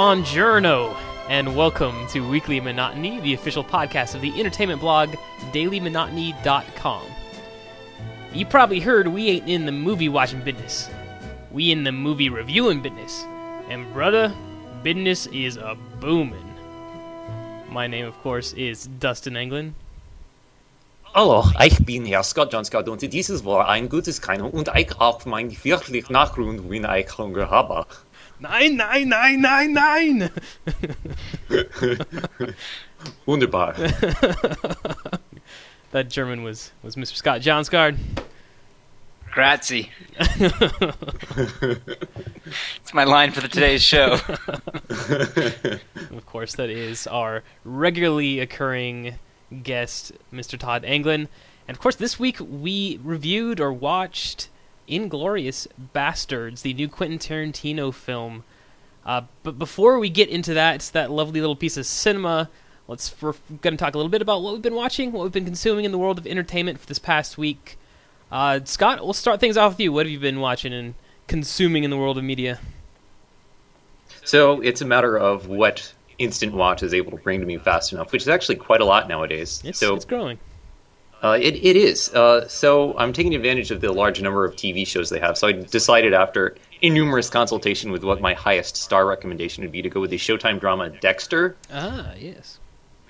Buongiorno, and welcome to Weekly Monotony, the official podcast of the entertainment blog DailyMonotony.com. You probably heard we ain't in the movie watching business. We in the movie reviewing business. And brother, business is a boomin'. My name, of course, is Dustin Englund. Hallo, ich bin Herr Scott John Scott und dieses war ein gutes Kino und ich mein wirklich wenn ich Hunger habe. Nein, nein, nein, nein, nein! Wunderbar. that German was, was Mr. Scott Johnsgard. Grazie. it's my line for the today's show. of course, that is our regularly occurring guest, Mr. Todd Anglin. And of course, this week we reviewed or watched Inglourious Basterds, the new Quentin Tarantino film. Uh, but before we get into that, it's that lovely little piece of cinema. Let's we're going to talk a little bit about what we've been watching, what we've been consuming in the world of entertainment for this past week. Uh, Scott, we'll start things off with you. What have you been watching and consuming in the world of media? So it's a matter of what Instant Watch is able to bring to me fast enough, which is actually quite a lot nowadays. It's, so it's growing. Uh, it, it is. Uh, so I'm taking advantage of the large number of TV shows they have. So I decided after innumerous consultation with what my highest star recommendation would be to go with the Showtime drama Dexter. Ah, yes.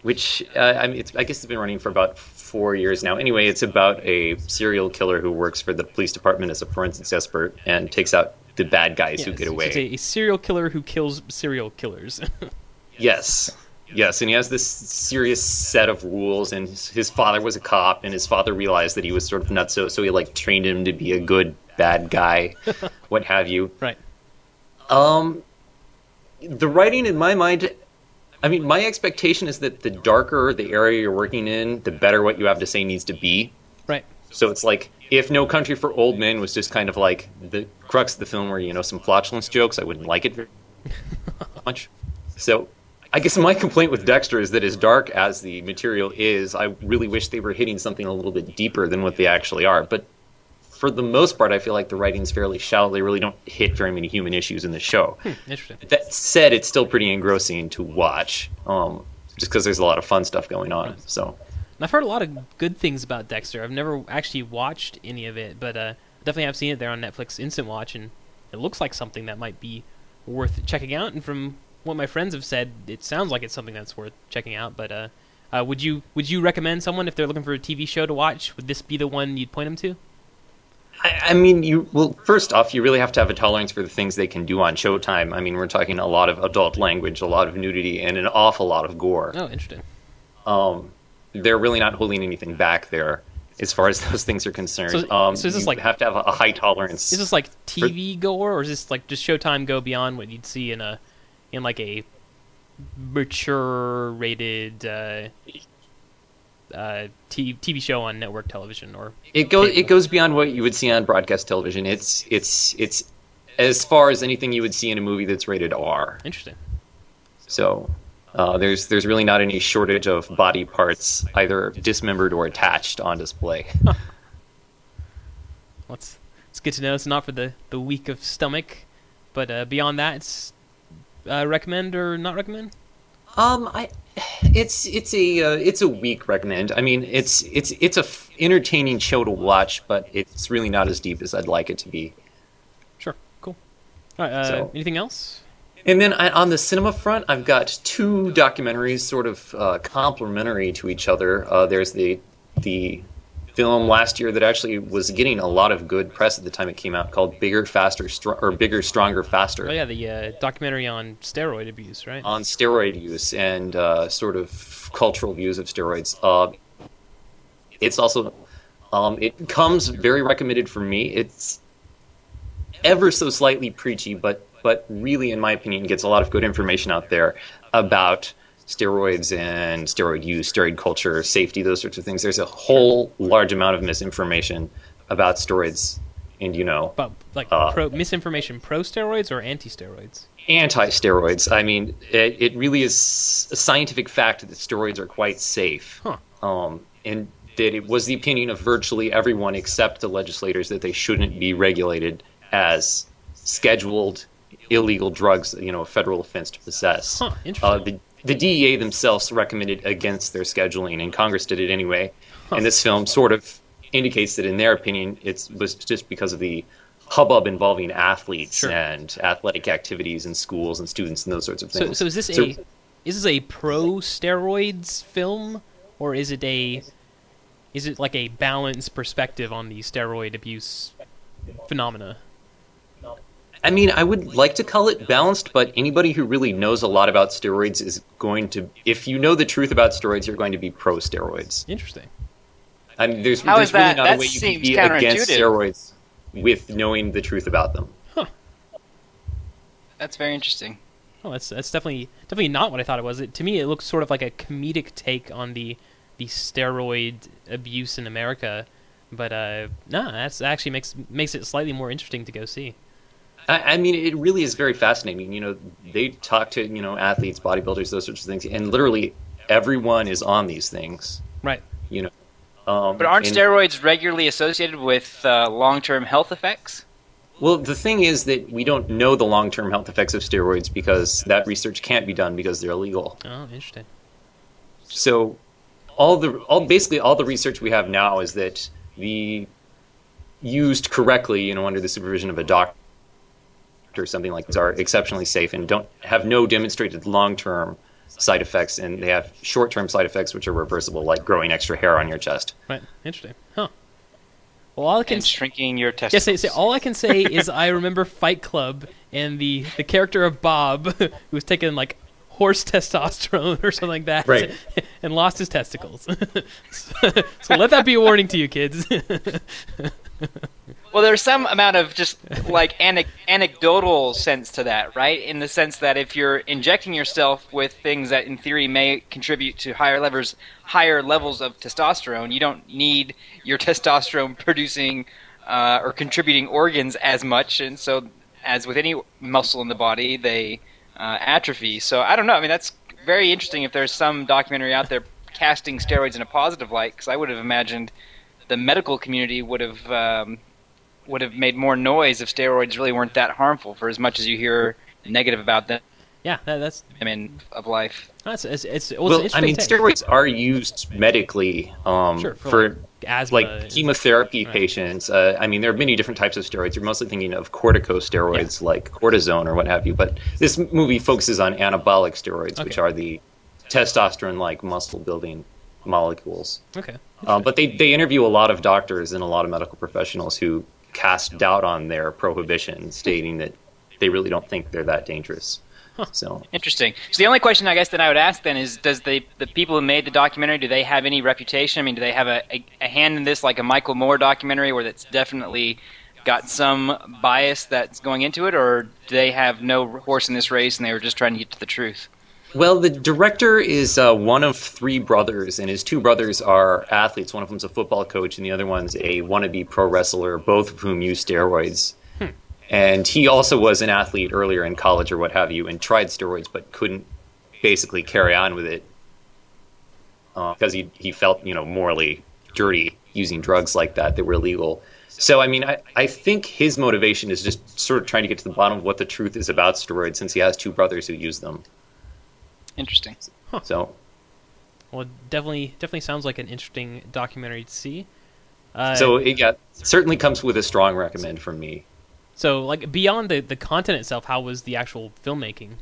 Which uh, I mean, I guess it's been running for about four years now. Anyway, it's about a serial killer who works for the police department as a forensics expert and takes out the bad guys yeah, who get away. It's a, a serial killer who kills serial killers. yes. Yes, and he has this serious set of rules, and his, his, father was a cop, and his father realized that he was sort of nutso, so he like trained him to be a good bad guy, what have you. Right. Um, the writing, in my mind, I mean, my expectation is that the darker the area you're working in, the better what you have to say needs to be. Right. So it's like if No Country for Old Men was just kind of like the crux of the film, where you know some flatulence jokes, I wouldn't like it very much. So I guess my complaint with Dexter is that as dark as the material is, I really wish they were hitting something a little bit deeper than what they actually are. But for the most part, I feel like the writing's fairly shallow. They really don't hit very many human issues in the show. Hmm, interesting. That said, it's still pretty engrossing to watch, um, just because there's a lot of fun stuff going on. So. I've heard a lot of good things about Dexter. I've never actually watched any of it, but uh, definitely have seen it there on Netflix Instant Watch, and it looks like something that might be worth checking out. And from what my friends have said, it sounds like it's something that's worth checking out. But uh, uh, would you would you recommend someone if they're looking for a TV show to watch? Would this be the one you'd point them to? I, I mean, you well. First off, you really have to have a tolerance for the things they can do on Showtime. I mean, we're talking a lot of adult language, a lot of nudity, and an awful lot of gore. Oh, interesting. Um, they're really not holding anything back there as far as those things are concerned. So, um, so is this you like have to have a, a high tolerance? Is this like TV for, gore, or is this like just Showtime go beyond what you'd see in a in like a mature rated uh, uh, TV show on network television or it goes it goes beyond what you would see on broadcast television. It's it's it's as far as anything you would see in a movie that's rated R. Interesting. So uh, there's there's really not any shortage of body parts either dismembered or attached on display. Huh. It's it's good to know. It's not for the the weak of stomach, but uh, beyond that, it's uh, recommend or not recommend? Um, I, it's it's a uh, it's a weak recommend. I mean, it's it's it's a f- entertaining show to watch, but it's really not as deep as I'd like it to be. Sure, cool. All right, uh, so, anything else? And then I, on the cinema front, I've got two documentaries, sort of uh, complementary to each other. Uh, there's the the film last year that actually was getting a lot of good press at the time it came out called Bigger, Faster, Str- or Bigger, Stronger, Faster. Oh yeah, the uh, documentary on steroid abuse, right? On steroid use and uh, sort of cultural views of steroids. Uh, it's also um, it comes very recommended for me. It's ever so slightly preachy, but but really, in my opinion, gets a lot of good information out there about steroids and steroid use, steroid culture, safety, those sorts of things. There's a whole large amount of misinformation about steroids, and you know, but like uh, pro, misinformation pro steroids or anti steroids. Anti steroids. I mean, it, it, really is a scientific fact that steroids are quite safe. Huh. Um, and that it was the opinion of virtually everyone except the legislators that they shouldn't be regulated as scheduled illegal drugs, you know, a federal offense to possess. Huh, Uh, interesting. the, the DEA themselves recommended against their scheduling, and Congress did it anyway. And this film sort of indicates that, in their opinion, it was just because of the hubbub involving athletes Sure. and athletic activities and schools and students and those sorts of so, things. so is this So- a is this a pro steroids film, or is it a is it like a balanced perspective on the steroid abuse phenomena? I mean, I would like to call it balanced, but anybody who really knows a lot about steroids is going to, if you know the truth about steroids, you're going to be pro steroids. Interesting. I mean, there's, How there's is really that- not that a way you can seems be against counterintuitive. steroids with knowing the truth about them. That's very interesting. Oh, that's that's definitely definitely not what I thought it was. It, to me, it looks sort of like a comedic take on the the steroid abuse in America. But uh, no, that's actually makes makes it slightly more interesting to go see. I, I mean, it really is very fascinating. You know, they talk to you know athletes, bodybuilders, those sorts of things, and literally everyone is on these things. Right. You know, um, But aren't and- steroids regularly associated with uh, long-term health effects? Well, the thing is that we don't know the long-term health effects of steroids because that research can't be done because they're illegal. Oh, interesting. So, all the all basically all the research we have now is that the used correctly, you know, under the supervision of a doctor or something like this, are exceptionally safe and don't have no demonstrated long-term side effects, and they have short-term side effects which are reversible, like growing extra hair on your chest. Right. Interesting. Huh. Well, all I can And shrinking your Yes, testicles. say, say, all I can say is I remember Fight Club and the the character of Bob who was taking like horse testosterone or something like that, Right. and lost his testicles. so, so let that be a warning to you, kids. Well, there's some amount of just like ane- anecdotal sense to that, right? In the sense that if you're injecting yourself with things that, in theory, may contribute to higher levels, higher levels of testosterone, you don't need your testosterone producing uh, or contributing organs as much, and so as with any muscle in the body, they uh, atrophy. So I don't know. I mean, that's very interesting. If there's some documentary out there casting steroids in a positive light, because I would have imagined the medical community would have. Um, would have made more noise if steroids really weren't that harmful. For as much as you hear negative about them yeah, that, that's in of life, that's it's, it's, well, Well, it's I mean, take. steroids are used medically um, Sure, for, for like, asthma. like chemotherapy Right. patients. Uh, I mean, there are many different types of steroids. You're mostly thinking of corticosteroids like cortisone or what have you. But this movie focuses on anabolic steroids, which are the testosterone-like muscle-building molecules. okay. Uh, but they, they interview a lot of doctors and a lot of medical professionals who cast doubt on their prohibition, stating that they really don't think they're that dangerous. So interesting. So the only question I guess that I would ask then is, does the the people who made the documentary do they have any reputation? I mean, do they have a, a, a hand in this, like a Michael Moore documentary, where that's definitely got some bias that's going into it, or do they have no horse in this race and they were just trying to get to the truth? Well, the director is uh, one of three brothers, and his two brothers are athletes. One of them's a football coach, and the other one's a wannabe pro wrestler, both of whom use steroids. And he also was an athlete earlier in college or what have you, and tried steroids but couldn't basically carry on with it uh, because he, he felt, you know, morally dirty using drugs like that that were illegal. So, I mean, I, I think his motivation is just sort of trying to get to the bottom of what the truth is about steroids since he has two brothers who use them. Interesting. So, Well, definitely definitely sounds like an interesting documentary to see. Uh, so it yeah, certainly comes with a strong recommend from me. so like beyond the the content itself, how was the actual filmmaking?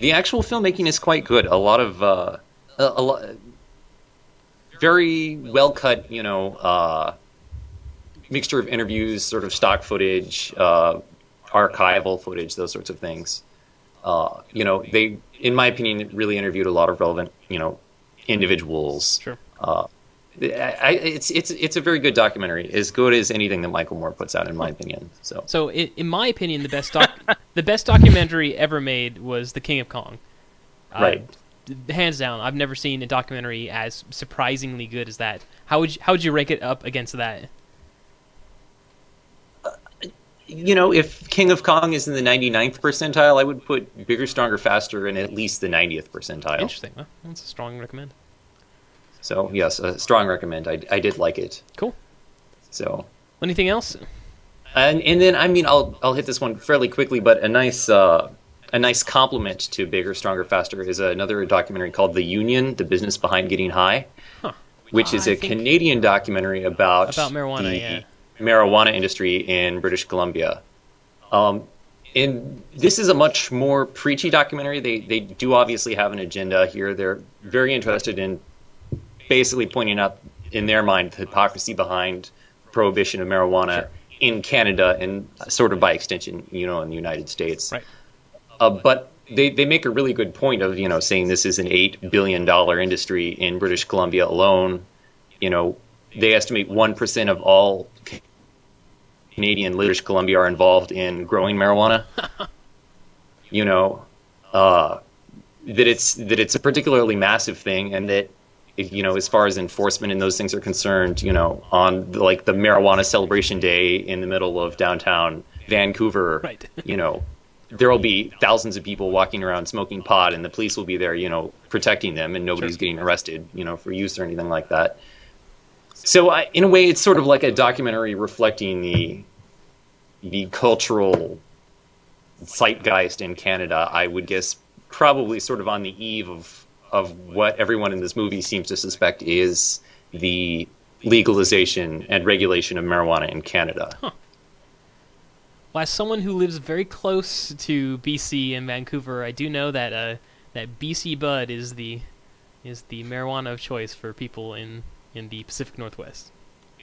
The actual filmmaking is quite good. A lot of uh, a, a lot, very well cut, you know, uh, mixture of interviews, sort of stock footage, uh, archival footage, those sorts of things. Uh, you know, they, in my opinion, really interviewed a lot of relevant, you know, individuals. Sure. Uh, I, it's it's it's a very good documentary, as good as anything that Michael Moore puts out, in my opinion. So So, i in my opinion, the best doc- the best documentary ever made was The King of Kong. Uh, Right. d- hands down, I've never seen a documentary as surprisingly good as that. How would you, how would you rank it up against that? You know, if King of Kong is in the 99th percentile, I would put Bigger, Stronger, Faster in at least the 90th percentile. Interesting. Well, that's a strong recommend. So, yes, a strong recommend. I, I did like it. Cool. So, Anything else? And and then I mean I'll I'll hit this one fairly quickly, but a nice uh, a nice compliment to Bigger, Stronger, Faster is another documentary called The Union: The Business Behind Getting High, Huh. which is a Canadian documentary about About marijuana, the yeah. Marijuana industry in British Columbia. Um, and this is a much more preachy documentary. They they do obviously have an agenda here. They're very interested in basically pointing out in their mind the hypocrisy behind prohibition of marijuana Sure. in Canada and sort of by extension, you know, in the United States. Right. Uh, but they, they make a really good point of you know saying this is an eight billion dollar industry in British Columbia alone. You know, they estimate one percent of all Canadian British Columbia are involved in growing marijuana. you know, uh, that it's that it's a particularly massive thing, and that you know, as far as enforcement and those things are concerned, you know, on the, like the marijuana celebration day in the middle of downtown Vancouver, Right. you know, there will be thousands of people walking around smoking pot, and the police will be there, you know, protecting them, and nobody's Sure. getting arrested, you know, for use or anything like that. So, in a way, it's sort of like a documentary reflecting the the cultural zeitgeist in Canada. I would guess probably sort of on the eve of of what everyone in this movie seems to suspect is the legalization and regulation of marijuana in Canada. Well, as someone who lives very close to BC and Vancouver, I do know that uh, that BC Bud is the is the marijuana of choice for people in in the Pacific Northwest.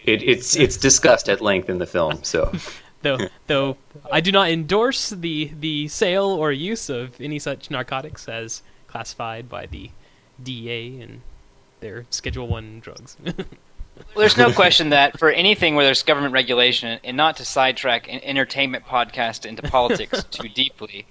It, it's it's discussed at length in the film. So Though though I do not endorse the the sale or use of any such narcotics as classified by the DEA and their Schedule One drugs. Well, there's no question that for anything where there's government regulation, and not to sidetrack an entertainment podcast into politics too deeply,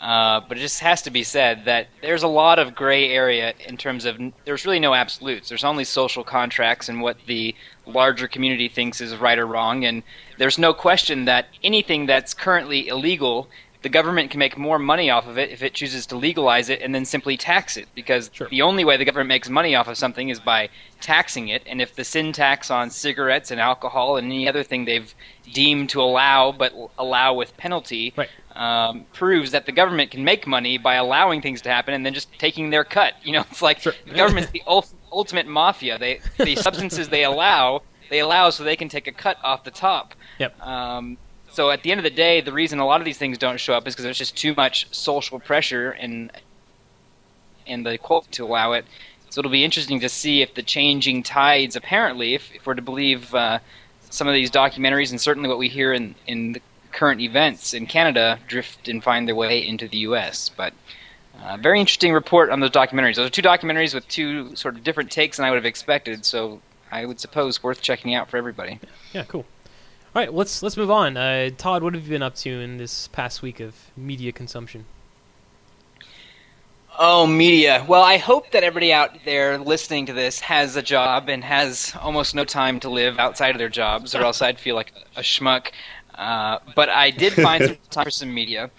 uh, but it just has to be said that there's a lot of gray area in terms of there's really no absolutes. There's only social contracts and what the larger community thinks is right or wrong, and there's no question that anything that's currently illegal. The government can make more money off of it if it chooses to legalize it and then simply tax it. Because Sure. the only way the government makes money off of something is by taxing it. And if the sin tax on cigarettes and alcohol and any other thing they've deemed to allow but allow with penalty Right. um, proves that the government can make money by allowing things to happen and then just taking their cut. You know, it's like Sure. the government's the ul- ultimate mafia. They the substances they allow they allow so they can take a cut off the top. Yep. Um, so at the end of the day, the reason a lot of these things don't show up is because there's just too much social pressure and and the quote to allow it. So it'll be interesting to see if the changing tides, apparently, if, if we're to believe uh, some of these documentaries and certainly what we hear in, in the current events in Canada, drift and find their way into the U.S. But uh, very interesting report on those documentaries. Those are two documentaries with two sort of different takes than I would have expected. So I would suppose worth checking out for everybody. yeah, cool. All right, let's let's move on. Uh, Todd, what have you been up to in this past week of media consumption? Oh, media. Well, I hope that everybody out there listening to this has a job and has almost no time to live outside of their jobs, or else I'd feel like a schmuck. Uh, but I did find some time for some media.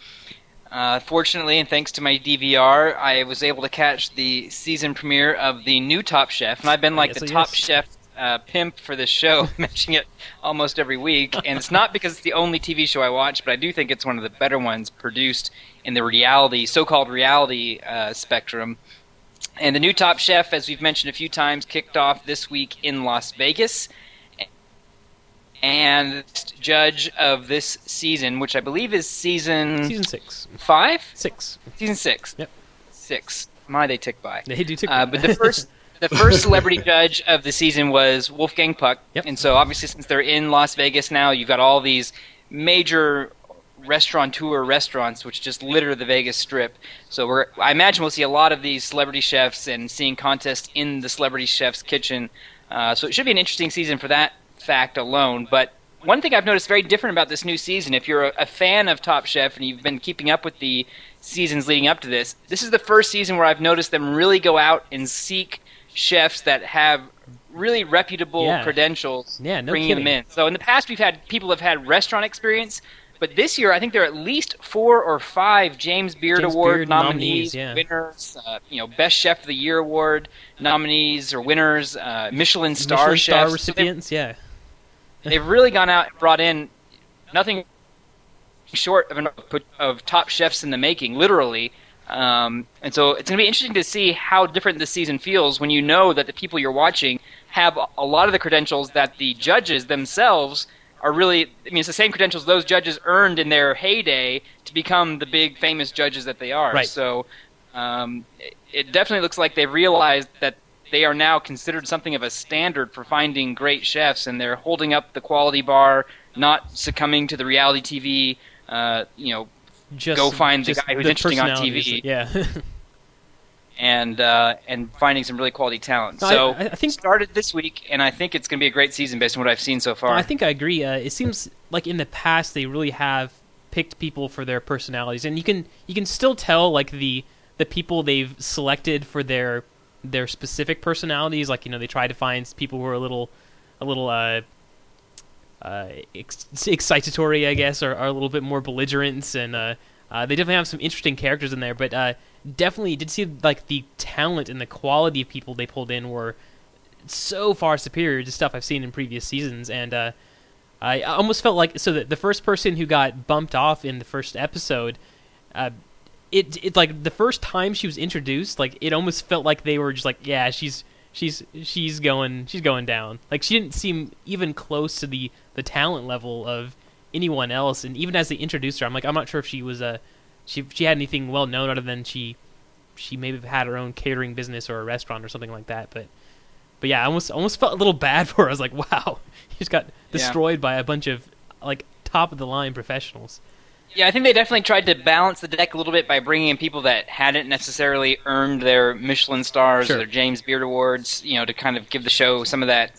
Uh, fortunately, and thanks to my DVR, I was able to catch the season premiere of the new Top Chef, and I've been like Yes, the yes. Top Chef uh, pimp for this show, mentioning it almost every week. And it's not because it's the only TV show I watch, but I do think it's one of the better ones produced in the reality, so-called reality uh, spectrum. And the new Top Chef, as we've mentioned a few times, kicked off this week in Las Vegas. And judge of this season, which I believe is season, Season six, five, six. season six, Yep. six. My, they tick by. They do tick. Uh, but the first the first celebrity judge of the season was Wolfgang Puck. Yep. And so obviously since they're in Las Vegas now, you've got all these major restaurateur restaurants which just litter the Vegas strip. So we're I imagine we'll see a lot of these celebrity chefs and seeing contests in the celebrity chef's kitchen. Uh, so it should be an interesting season for that fact alone. But one thing I've noticed very different about this new season, if you're a, a fan of Top Chef and you've been keeping up with the seasons leading up to this, this is the first season where I've noticed them really go out and seek chefs that have really reputable Yeah. credentials, Yeah, no bringing kidding. them in. So in the past, we've had people have had restaurant experience, but this year I think there are at least four or five James Beard James Award Beard nominees, nominees, yeah. winners, uh, you know, Best Chef of the Year award nominees or winners, uh, Michelin star Michelin star chefs. So they've- recipients. Yeah. they've really gone out and brought in nothing short of, an, of top chefs in the making, literally. Um, and so it's going to be interesting to see how different this season feels when you know that the people you're watching have a lot of the credentials that the judges themselves are really. I mean, it's the same credentials those judges earned in their heyday to become the big famous judges that they are. Right. So um, it, it definitely looks like they've realized that they are now considered something of a standard for finding great chefs, and they're holding up the quality bar, not succumbing to the reality TV. Uh, you know, Just Go find the guy who's interesting on. TV. Yeah. and uh, and finding some really quality talent. No, so I- I think- started this week, and I think it's going to be a great season based on what I've seen so far. I think I agree. Uh, it seems like in the past they really have picked people for their personalities, and you can you can still tell like the the people they've selected for their their specific personalities. Like you know they try to find people who are a little a little uh, uh, ex- excitatory, I guess, or are a little bit more belligerent, and uh, uh, they definitely have some interesting characters in there. But uh, definitely did see like the talent and the quality of people they pulled in were so far superior to stuff I've seen in previous seasons, and uh, I almost felt like so that the first person who got bumped off in the first episode, uh, it it like the first time she was introduced, like it almost felt like they were just like, yeah, she's she's she's going she's going down. Like she didn't seem even close to the the talent level of anyone else, and even as they introduced her, I'm like, I'm not sure if she was a she she had anything well known other than she she maybe had her own catering business or a restaurant or something like that, but. But yeah, I almost almost felt a little bad for her. I was like, "Wow, she just got destroyed by a bunch of like top of the line professionals." yeah, I think they definitely tried to balance the deck a little bit by bringing in people that hadn't necessarily earned their Michelin stars Sure. or their James Beard awards. You know, to kind of give the show some of that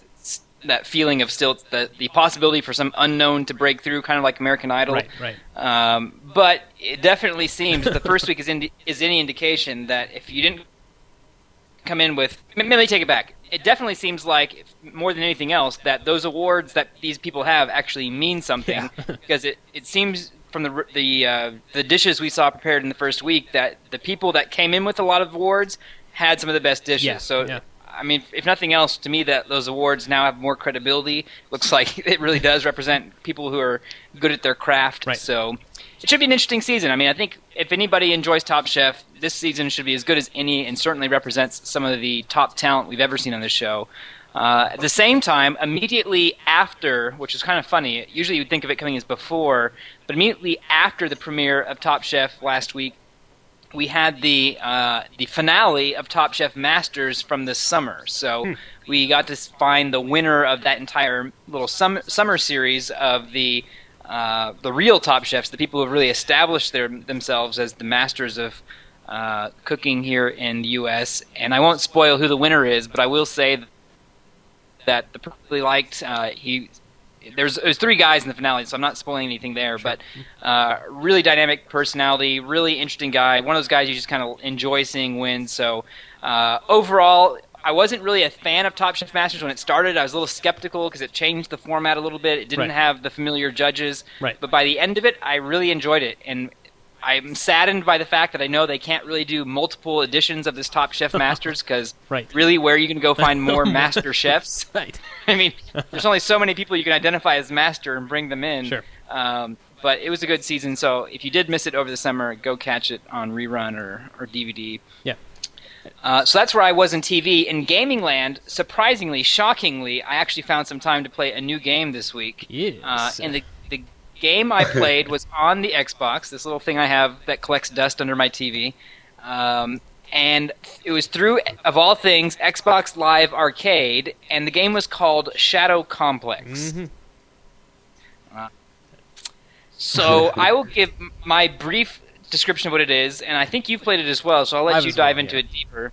that feeling of still the the possibility for some unknown to break through, kind of like American Idol. Right, right. Um, but it definitely seems the first week is is any indication that if you didn't come in with, let me take it back. It definitely seems like if- more than anything else that those awards that these people have actually mean something because it, it seems from the the uh, the dishes we saw prepared in the first week that the people that came in with a lot of awards had some of the best dishes. Yeah, so yeah. I mean, if nothing else, to me, that those awards now have more credibility. Looks like it really does represent people who are good at their craft. Right. So it should be an interesting season. I mean, I think if anybody enjoys Top Chef, this season should be as good as any, and certainly represents some of the top talent we've ever seen on this show. Uh, at the same time, immediately after, which is kind of funny, usually you'd think of it coming as before, but immediately after the premiere of Top Chef last week, we had the uh, the finale of Top Chef Masters from this summer. So we got to find the winner of that entire little sum- summer series of the uh, the real Top Chefs, the people who have really established their, themselves as the masters of uh, cooking here in the U.S. And I won't spoil who the winner is, but I will say that the person really liked uh, he. There's there's three guys in the finale, so I'm not spoiling anything there. But uh, really dynamic personality, really interesting guy. One of those guys you just kind of enjoy seeing win. So uh, overall, I wasn't really a fan of Top Chef Masters when it started. I was a little skeptical because it changed the format a little bit. It didn't Right. have the familiar judges. Right. But by the end of it, I really enjoyed it, and I'm saddened by the fact that I know they can't really do multiple editions of this Top Chef Masters because Right. really, where are you going to go find more master chefs? Right. I mean, there's only so many people you can identify as master and bring them in. Sure. Um, but it was a good season, so if you did miss it over the summer, go catch it on rerun or, or DVD. Yeah. Uh, so that's where I was in TV. In gaming land, surprisingly, shockingly, I actually found some time to play a new game this week. Yes. Uh, and the, the game I played was on the Xbox, this little thing I have that collects dust under my TV. Um, and it was through, of all things, Xbox Live Arcade, and the game was called Shadow Complex. Mhm. So I will give my brief description of what it is, and I think you've played it as well, so I'll let I've you as well, dive into yeah. it deeper.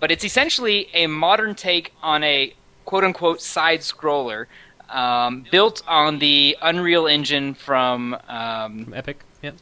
But it's essentially a modern take on a quote unquote side scroller um, built on the Unreal Engine from um, From Epic. Yeah.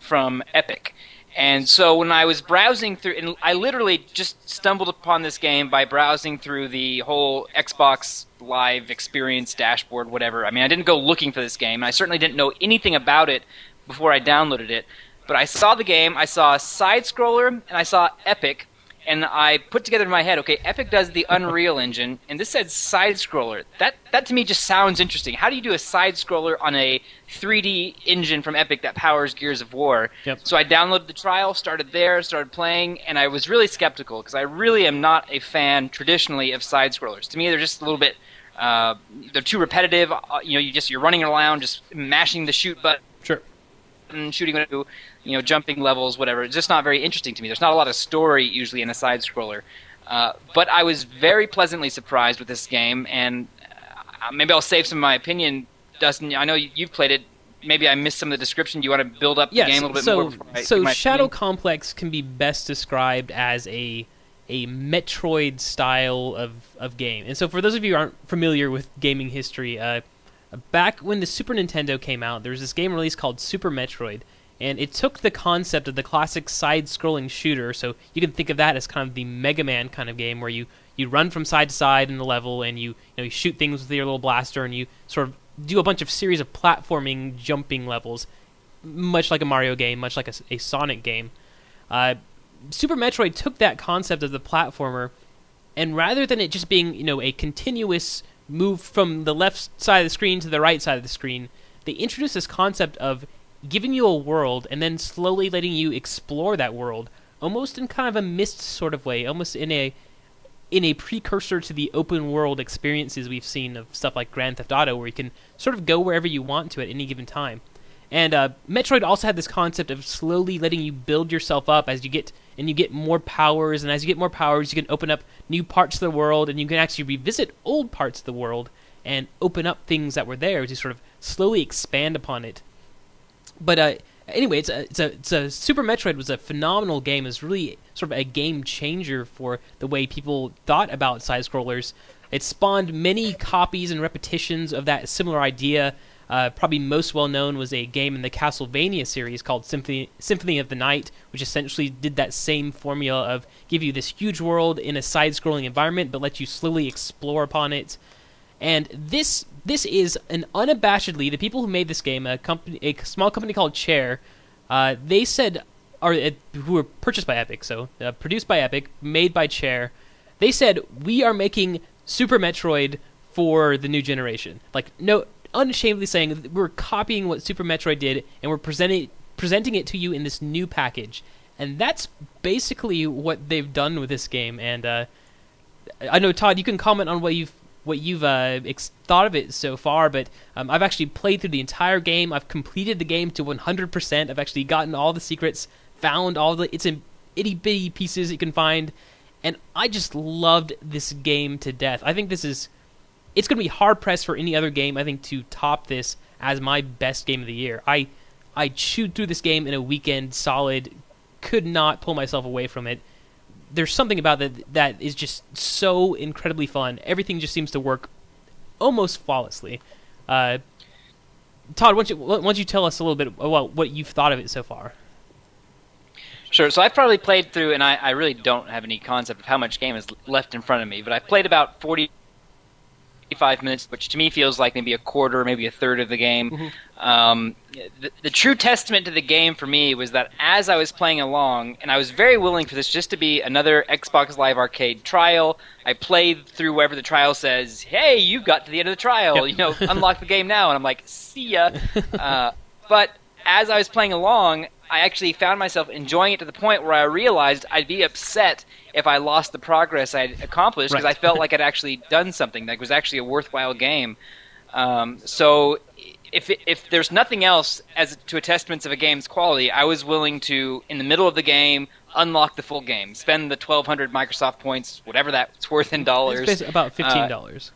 from Epic. And so when I was browsing through, and I literally just stumbled upon this game by browsing through the whole Xbox Live experience dashboard, whatever. I mean, I didn't go looking for this game. and I certainly didn't know anything about it before I downloaded it. But I saw the game, I saw a side scroller, and I saw Epic, and I put together in my head, okay, Epic does the Unreal Engine, and this said side scroller. That that to me just sounds interesting. How do you do a side scroller on a 3D engine from Epic that powers Gears of War? Yep. So I downloaded the trial, started there, started playing, and I was really skeptical because I really am not a fan traditionally of side scrollers. To me, they're just a little bit. Uh, they're too repetitive. Uh, you know, you just you're running around, just mashing the shoot button Sure. and shooting you know jumping levels whatever. It's just not very interesting to me. There's not a lot of story usually in a side scroller. Uh, but i was very pleasantly surprised with this game and uh, maybe i'll save some of my opinion. Dustin i know you- you've played it. Maybe i missed some of the description. Do you want to build up Yes. the game a little bit so more I so Shadow opinion? Complex can be best described as a a Metroid style of, of game. And so for those of you who aren't familiar with gaming history, uh, back when the Super Nintendo came out, there was this game released called Super Metroid, and it took the concept of the classic side-scrolling shooter. So you can think of that as kind of the Mega Man kind of game where you you run from side to side in the level and you you know you shoot things with your little blaster and you sort of do a bunch of series of platforming jumping levels much like a Mario game, much like a, a Sonic game. Uh, Super Metroid took that concept of the platformer, and rather than it just being you know a continuous move from the left side of the screen to the right side of the screen, they introduced this concept of giving you a world and then slowly letting you explore that world, almost in kind of a Myst sort of way, almost in a in a precursor to the open world experiences we've seen of stuff like Grand Theft Auto, where you can sort of go wherever you want to at any given time. And uh, Metroid also had this concept of slowly letting you build yourself up as you get and you get more powers, and as you get more powers, you can open up new parts of the world, and you can actually revisit old parts of the world and open up things that were there to sort of slowly expand upon it. But uh, anyway, it's a, it's a it's a Super Metroid was a phenomenal game. It's really sort of a game changer for the way people thought about side scrollers. It spawned many copies and repetitions of that similar idea. Uh, probably most well known was a game in the Castlevania series called Symphony Symphony of the Night, which essentially did that same formula of give you this huge world in a side-scrolling environment, but let you slowly explore upon it. And this this is an unabashedly the people who made this game, a company, a small company called Chair, uh, they said, or uh, who were purchased by Epic, so uh, produced by Epic, made by Chair. They said we are making Super Metroid for the new generation. Like no, unashamedly saying we're copying what Super Metroid did, and we're presenting presenting it to you in this new package. And that's basically what they've done with this game. And uh, I know Todd, you can comment on what you've what you've uh, ex- thought of it so far, but um, I've actually played through the entire game. I've completed the game to 100%. I've actually gotten all the secrets, found all the it's in itty bitty pieces you can find, and I just loved this game to death. I think this is it's going to be hard pressed for any other game I think to top this as my best game of the year. I I chewed through this game in a weekend solid, could not pull myself away from it there's something about that that is just so incredibly fun. Everything just seems to work almost flawlessly. Uh, Todd, why don't, you, why don't you tell us a little bit about what you've thought of it so far? Sure. So I've probably played through, and I, I really don't have any concept of how much game is left in front of me, but I've played about 45 minutes, which to me feels like maybe a quarter, maybe a third of the game. Um, the, the true testament to the game for me was that as I was playing along, and I was very willing for this just to be another Xbox Live Arcade trial. I played through wherever the trial says, "Hey, you got to the end of the trial. Yep. You know, unlock the game now." And I'm like, "See ya." Uh, but as I was playing along, I actually found myself enjoying it to the point where I realized I'd be upset if I lost the progress I'd accomplished because Right. I felt like I'd actually done something that was actually a worthwhile game. Um, so if it, if there's nothing else as to a testament of a game's quality, I was willing to, in the middle of the game, unlock the full game, spend the 1,200 Microsoft points, whatever that's worth in dollars, It's about fifteen dollars.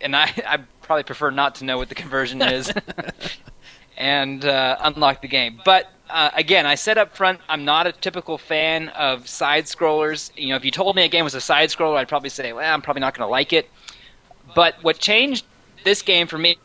and I, I probably prefer not to know what the conversion is, and uh, unlock the game. But uh, again, I said up front, I'm not a typical fan of side scrollers. You know, if you told me a game was a side scroller, I'd probably say, well, I'm probably not going to like it. But what changed this game for me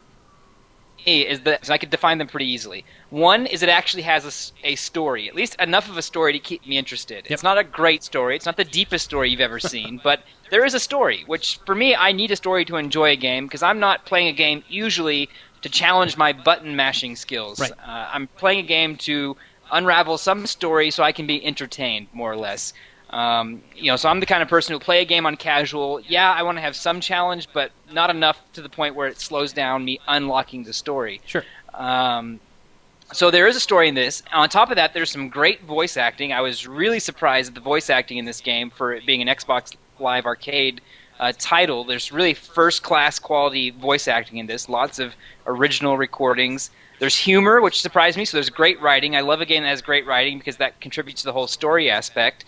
is that so I could define them pretty easily. One is it actually has a story, at least enough of a story to keep me interested. It's not a great story. It's not the deepest story you've ever seen, but there is a story. Which for me, I need a story to enjoy a game because I'm not playing a game usually to challenge my button mashing skills. Right. Uh, I'm playing a game to unravel some story so I can be entertained, more or less. Um, you know, so I'm the kind of person who play a game on casual. Yeah, I want to have some challenge, but not enough to the point where it slows down me unlocking the story. Sure. Um, so there is a story in this. On top of that, there's some great voice acting. I was really surprised at the voice acting in this game for it being an Xbox Live Arcade uh, title. There's really first class quality voice acting in this. Lots of original recordings. There's humor, which surprised me. So there's great writing. I love a game that has great writing because that contributes to the whole story aspect.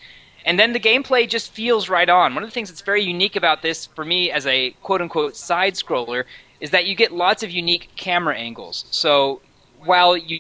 And then the gameplay just feels right on. One of the things that's very unique about this for me as a quote unquote side scroller is that you get lots of unique camera angles. So while you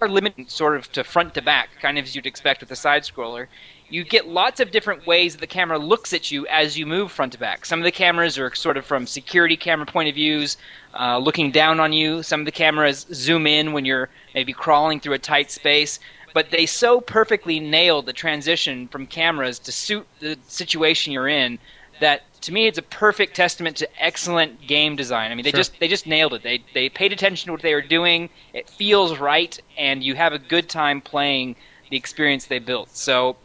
are limited sort of to front to back, kind of as you'd expect with a side scroller, you get lots of different ways that the camera looks at you as you move front to back. Some of the cameras are sort of from security camera point of views, uh, looking down on you. Some of the cameras zoom in when you're maybe crawling through a tight space. But they so perfectly nailed the transition from cameras to suit the situation you're in that to me it's a perfect testament to excellent game design. I mean, they Sure. just they just nailed it. They they paid attention to what they were doing. It feels right, and you have a good time playing the experience they built. So,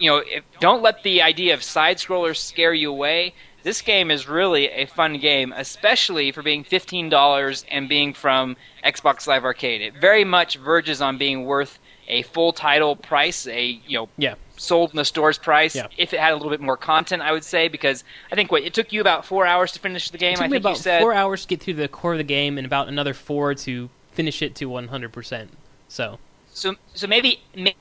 you know, if, don't let the idea of side scrollers scare you away. This game is really a fun game, especially for being fifteen dollars and being from Xbox Live Arcade. It very much verges on being worth a full title price, a you know Yeah. sold in the store's price. Yeah. If it had a little bit more content, I would say because I think what it took you about four hours to finish the game. It took I me think about you said four hours to get through the core of the game, and about another four to finish it to 100%. So, so. So maybe, maybe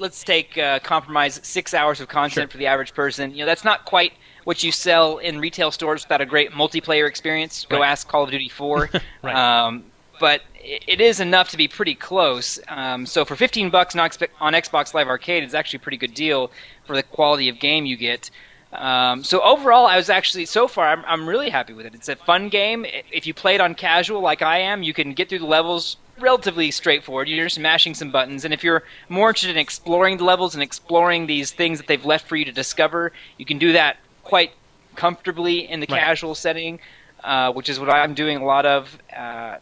let's take uh, compromise six hours of content Sure. for the average person. You know that's not quite what you sell in retail stores without a great multiplayer experience. Go Right. ask Call of Duty 4. Right. um, but it it is enough to be pretty close. Um, so for 15 bucks on Xbox- Live Arcade, it's actually a pretty good deal for the quality of game you get. Um, so overall, I was actually so far I'm, I'm really happy with it. It's a fun game. If you play it on casual like I am, you can get through the levels relatively straightforward. You're just mashing some buttons, and if you're more interested in exploring the levels and exploring these things that they've left for you to discover, you can do that quite comfortably in the Right. casual setting, uh, which is what I'm doing a lot of. Uh,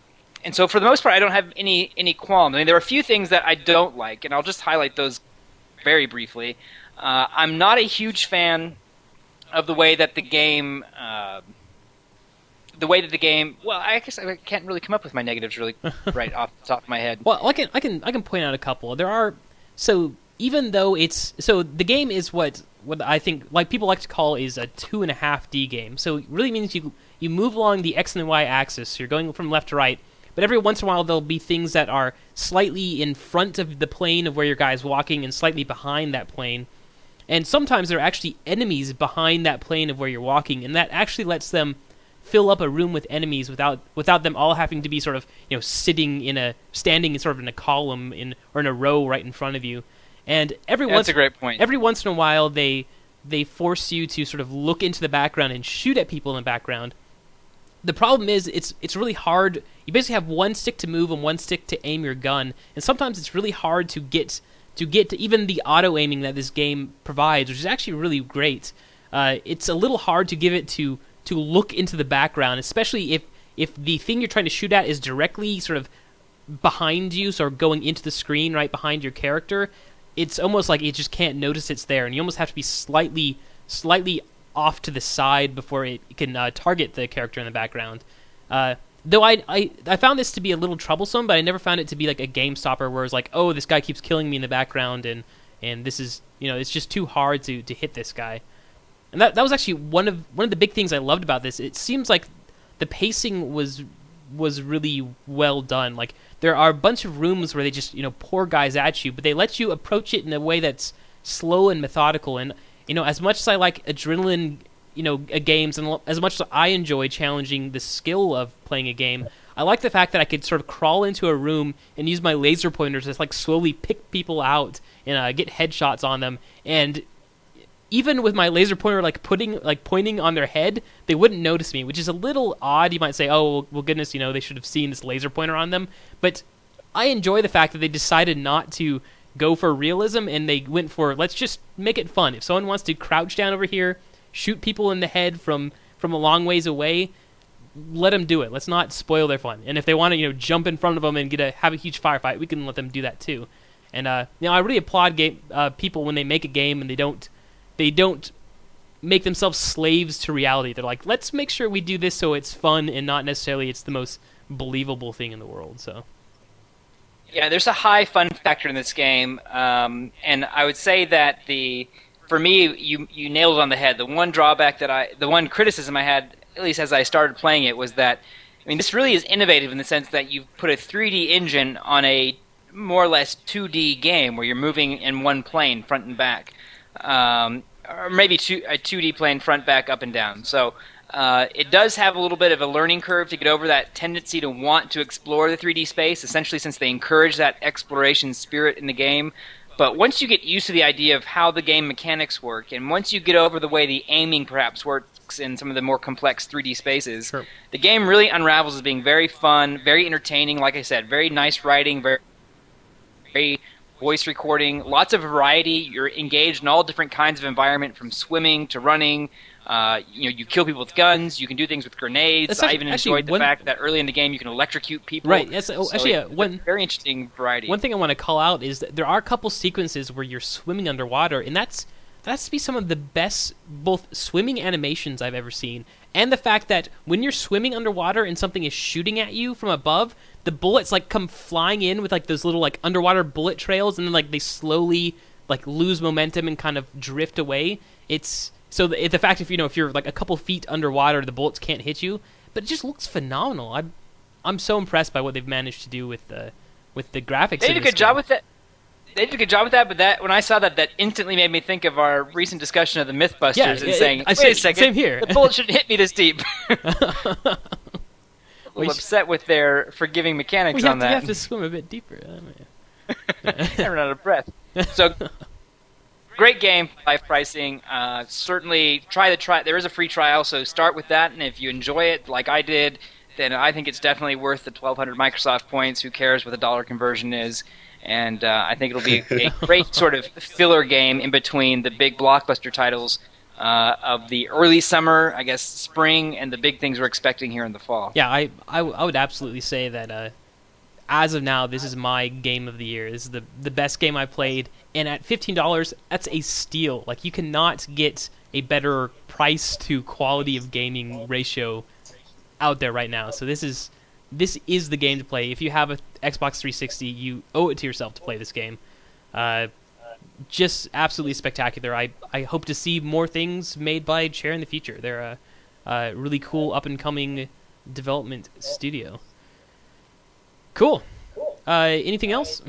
and so for the most part, I don't have any any qualms. I mean, there are a few things that I don't like, and I'll just highlight those very briefly. Uh, I'm not a huge fan of the way that the game. The way that the game, well, I guess I can't really come up with my negatives really right off the top of my head. well, I can I can I can point out a couple. There are so even though it's so the game is what what I think like people like to call is a two and a half D game. So it really means you you move along the X and Y axis. You're going from left to right, but every once in a while there'll be things that are slightly in front of the plane of where your guy's walking and slightly behind that plane. And sometimes there are actually enemies behind that plane of where you're walking, and that actually lets them fill up a room with enemies without without them all having to be sort of you know sitting in a standing in sort of in a column in or in a row right in front of you. And every That's once a great point. every once in a while they they force you to sort of look into the background and shoot at people in the background. The problem is it's it's really hard. You basically have one stick to move and one stick to aim your gun, and sometimes it's really hard to get to get to even the auto aiming that this game provides, which is actually really great. Uh, it's a little hard to give it to to look into the background, especially if if the thing you're trying to shoot at is directly sort of behind you, sort of going into the screen right behind your character. It's almost like it just can't notice it's there, and you almost have to be slightly slightly off to the side before it can uh, target the character in the background. Uh, though I, I I found this to be a little troublesome, but I never found it to be like a game stopper where it's like, oh, this guy keeps killing me in the background, and and this is you know it's just too hard to to hit this guy. And that that was actually one of one of the big things I loved about this. It seems like the pacing was was really well done. Like there are a bunch of rooms where they just you know pour guys at you, but they let you approach it in a way that's slow and methodical. And you know, as much as I like adrenaline, you know, games, and as much as I enjoy challenging the skill of playing a game, I like the fact that I could sort of crawl into a room and use my laser pointers to like slowly pick people out and uh, get headshots on them. And even with my laser pointer like putting like pointing on their head, they wouldn't notice me, which is a little odd. You might say, "Oh, well, goodness, you know, they should have seen this laser pointer on them." But I enjoy the fact that they decided not to go for realism and they went for let's just make it fun. If someone wants to crouch down over here, shoot people in the head from from a long ways away, let them do it. Let's not spoil their fun. And if they want to, you know, jump in front of them and get a have a huge firefight, we can let them do that too. And uh, you know, I really applaud game uh, people when they make a game and they don't they don't make themselves slaves to reality. They're like, let's make sure we do this so it's fun and not necessarily it's the most believable thing in the world. So. Yeah, there's a high fun factor in this game, um, and I would say that the, for me, you you nailed it on the head. The one drawback that I, the one criticism I had, at least as I started playing it, was that, I mean, this really is innovative in the sense that you've put a 3D engine on a more or less 2D game where you're moving in one plane, front and back. Um, or maybe two, a 2D plane front, back, up, and down. So uh, it does have a little bit of a learning curve to get over that tendency to want to explore the 3D space, essentially, since they encourage that exploration spirit in the game. But once you get used to the idea of how the game mechanics work, and once you get over the way the aiming perhaps works in some of the more complex 3D spaces, Sure. the game really unravels as being very fun, very entertaining. Like I said, very nice writing, very, very voice recording, lots of variety. You're engaged in all different kinds of environment, from swimming to running. Uh, you know, you kill people with guns. You can do things with grenades. That's I even actually enjoyed the one- fact that early in the game you can electrocute people. Right, yes, oh, So actually, uh, one- very interesting variety. One thing I want to call out is that there are a couple sequences where you're swimming underwater, and that's that has to be some of the best both swimming animations I've ever seen, and the fact that when you're swimming underwater and something is shooting at you from above, the bullets like come flying in with like those little like underwater bullet trails, and then like they slowly like lose momentum and kind of drift away. It's so the, the fact if you know if you're like a couple feet underwater, the bullets can't hit you, but it just looks phenomenal. I'm I'm so impressed by what they've managed to do with the with the graphics. they did a good job with that. They did a good job with that, but that when I saw that, that instantly made me think of our recent discussion of the MythBusters Yeah, and yeah, saying, I "Wait said- a second, same here." the bullet shouldn't hit me this deep." We I'm upset with their forgiving mechanics we have, on that. have to swim a bit deeper. I mean- I out of breath. So, great game, life pricing. Uh, certainly, try the try. There is a free trial, so start with that. And if you enjoy it, like I did, then I think it's definitely worth the 1,200 Microsoft points. Who cares what the dollar conversion is? And uh, I think it'll be a great sort of filler game in between the big blockbuster titles uh, of the early summer, I guess spring, and the big things we're expecting here in the fall. yeah, I, I w- I would absolutely say that uh, as of now, this is my game of the year. This is the the best game I played, and at fifteen dollars, that's a steal. Like you cannot get a better price to quality of gaming ratio out there right now. So this is this is the game to play. If you have a Xbox 360, you owe it to yourself to play this game. Uh, just absolutely spectacular. I, I hope to see more things made by Chair in the future. They're a, a really cool up and coming development studio. Cool. Uh, anything else?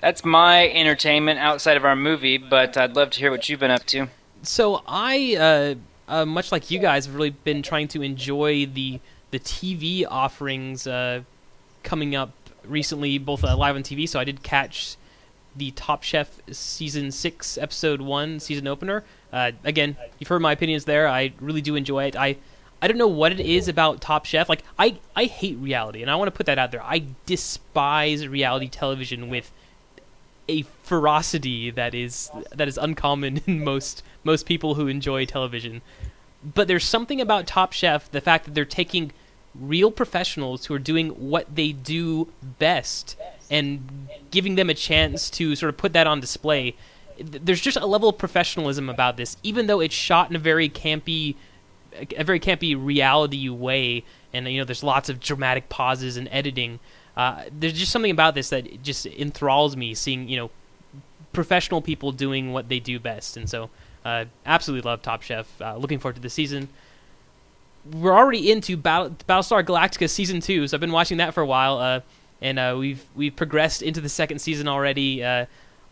That's my entertainment outside of our movie, but I'd love to hear what you've been up to. So I, uh, uh, much like you guys, have really been trying to enjoy the the TV offerings uh, coming up recently, both uh, live on TV. So I did catch the Top Chef season six, episode one, season opener. Uh, again, you've heard my opinions there. I really do enjoy it. I I don't know what it is about Top Chef. Like I I hate reality, and I want to put that out there. I despise reality television with a ferocity that is that is uncommon in most most people who enjoy television. But there's something about Top Chef, the fact that they're taking real professionals who are doing what they do best and giving them a chance to sort of put that on display. There's just a level of professionalism about this, even though it's shot in a very campy, a very campy reality way, and you know there's lots of dramatic pauses and editing. Uh, there's just something about this that just enthralls me, seeing you know professional people doing what they do best, and so uh, absolutely love Top Chef. Uh, looking forward to the season. We're already into Battle- Battlestar Galactica season two, so I've been watching that for a while, uh, and uh, we've we've progressed into the second season already. Uh,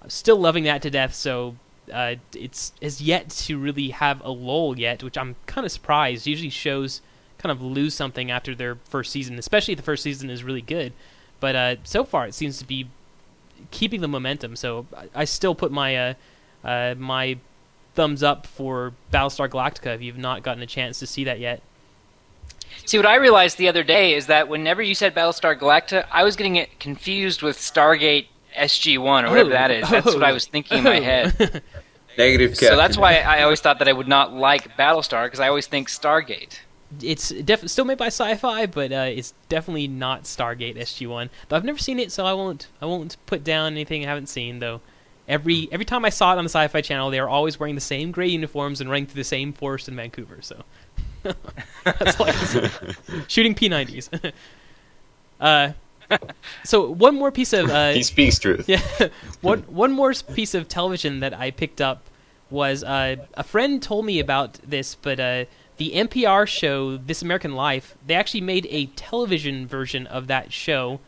still loving that to death. So uh, it's has yet to really have a lull yet, which I'm kind of surprised. Usually shows kind of lose something after their first season, especially if the first season is really good. But uh, so far, it seems to be keeping the momentum. So I, I still put my uh, my thumbs up for Battlestar Galactica if you've not gotten a chance to see that yet. See, what I realized the other day is that whenever you said Battlestar Galactica, I was getting it confused with Stargate SG-1 or whatever Oh. that is. That's what I was thinking in my head. Negative, So that's why I always thought that I would not like Battlestar because I always think Stargate. it's def- still made by Sci-Fi, but uh, it's definitely not Stargate SG-1. Though I've never seen it, so I won't I won't put down anything I haven't seen. Though every every time I saw it on the Sci-Fi Channel, they are always wearing the same gray uniforms and running through the same forest in Vancouver. So that's all I can say. Shooting P90s. uh, so one more piece of uh, he speaks truth. yeah. one one more piece of television that I picked up was uh, a friend told me about this, but uh, the NPR show This American Life they actually made a television version of that show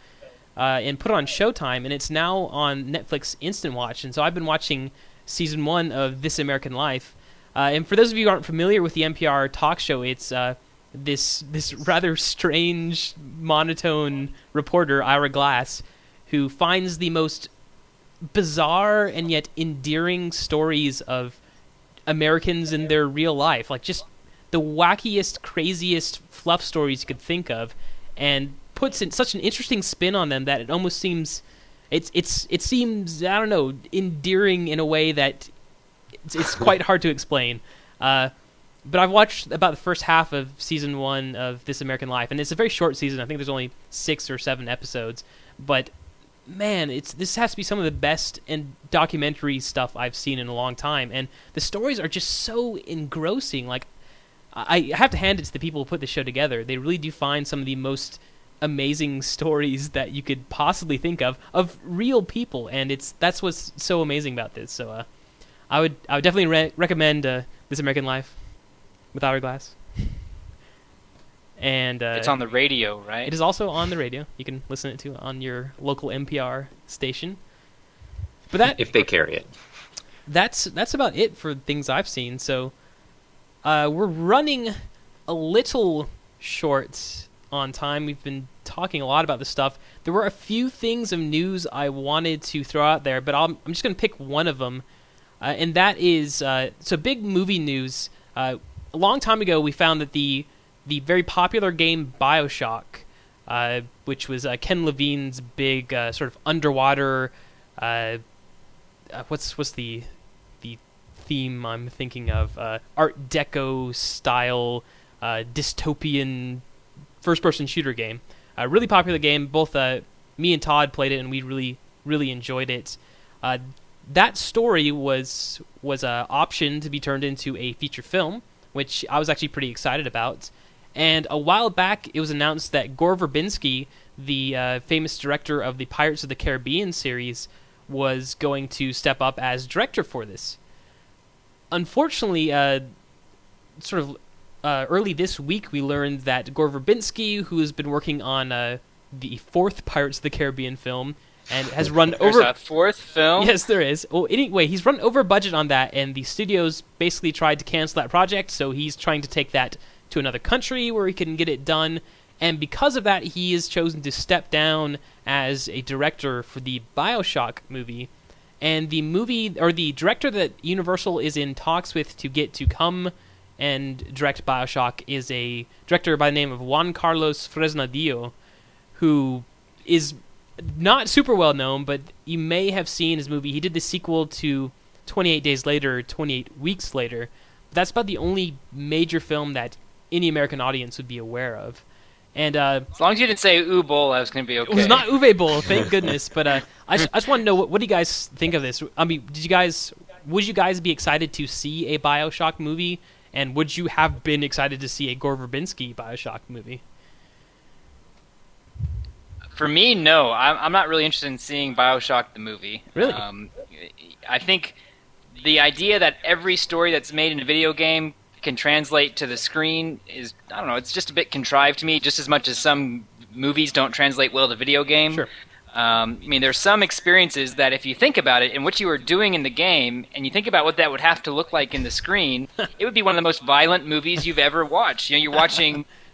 uh, and put it on Showtime, and it's now on Netflix Instant Watch. And so I've been watching season one of This American Life. Uh, and for those of you who aren't familiar with the NPR talk show, it's uh, this this rather strange monotone reporter Ira Glass who finds the most bizarre and yet endearing stories of Americans in their real life, like just the wackiest, craziest fluff stories you could think of, and puts in such an interesting spin on them that it almost seems it's it's it seems I don't know endearing in a way that it's, it's quite hard to explain. Uh, but I've watched about the first half of season one of This American Life, and it's a very short season. I think there's only six or seven episodes, but man, it's this has to be some of the best and documentary stuff I've seen in a long time, and the stories are just so engrossing. Like, I have to hand it to the people who put the show together. They really do find some of the most amazing stories that you could possibly think of of real people, and it's that's what's so amazing about this. So, uh, I would I would definitely re- recommend uh, This American Life with Ira Glass. And uh, It's on the radio, right? it is also on the radio. You can listen it to on your local NPR station. But that If they carry it. that's that's about it for things I've seen. So uh, we're running a little short on time. We've been talking a lot about this stuff. There were a few things of news I wanted to throw out there, but I'll, I'm just going to pick one of them, uh, and that is uh, so big movie news. Uh, a long time ago, we found that the the very popular game Bioshock, uh, which was uh, Ken Levine's big uh, sort of underwater. What's what's the the theme I'm thinking of? Art Deco style dystopian first person shooter game. A really popular game. Both me and Todd played it, and we really really enjoyed it. That story was was a option to be turned into a feature film, which I was actually pretty excited about. And a while back, it was announced that Gore Verbinski, the uh, famous director of the Pirates of the Caribbean series, was going to step up as director for this. Unfortunately, uh, sort of uh, early this week, we learned that Gore Verbinski, who has been working on uh, the fourth Pirates of the Caribbean film and has run There's over. a fourth film. Yes, there is. Well, anyway, he's run over budget on that, and the studios basically tried to cancel that project. So he's trying to take that to another country where he can get it done. And because of that, he has chosen to step down as a director for the Bioshock movie. And the movie, or the director that Universal is in talks with to get to come and direct Bioshock, is a director by the name of Juan Carlos Fresnadillo, who is not super well known, but you may have seen his movie. He did the sequel to 28 Days Later, 28 Weeks Later. That's about the only major film that any American audience would be aware of. And uh, As long as you didn't say Uwe Boll, I was going to be okay. it was not Uwe Boll, thank goodness. But uh, I, just, I just want to know what, what do you guys think of this? I mean, did you guys would you guys be excited to see a Bioshock movie? And would you have been excited to see a Gore Verbinski Bioshock movie? For me, no. I'm, I'm not really interested in seeing Bioshock the movie. Really? Um, I think the idea that every story that's made in a video game can translate to the screen is, I don't know, it's just a bit contrived to me, just as much as some movies don't translate well to video game. Sure. Um, I mean, there's some experiences that if you think about it and what you were doing in the game, and you think about what that would have to look like in the screen, it would be one of the most violent movies you've ever watched. You know, you're watching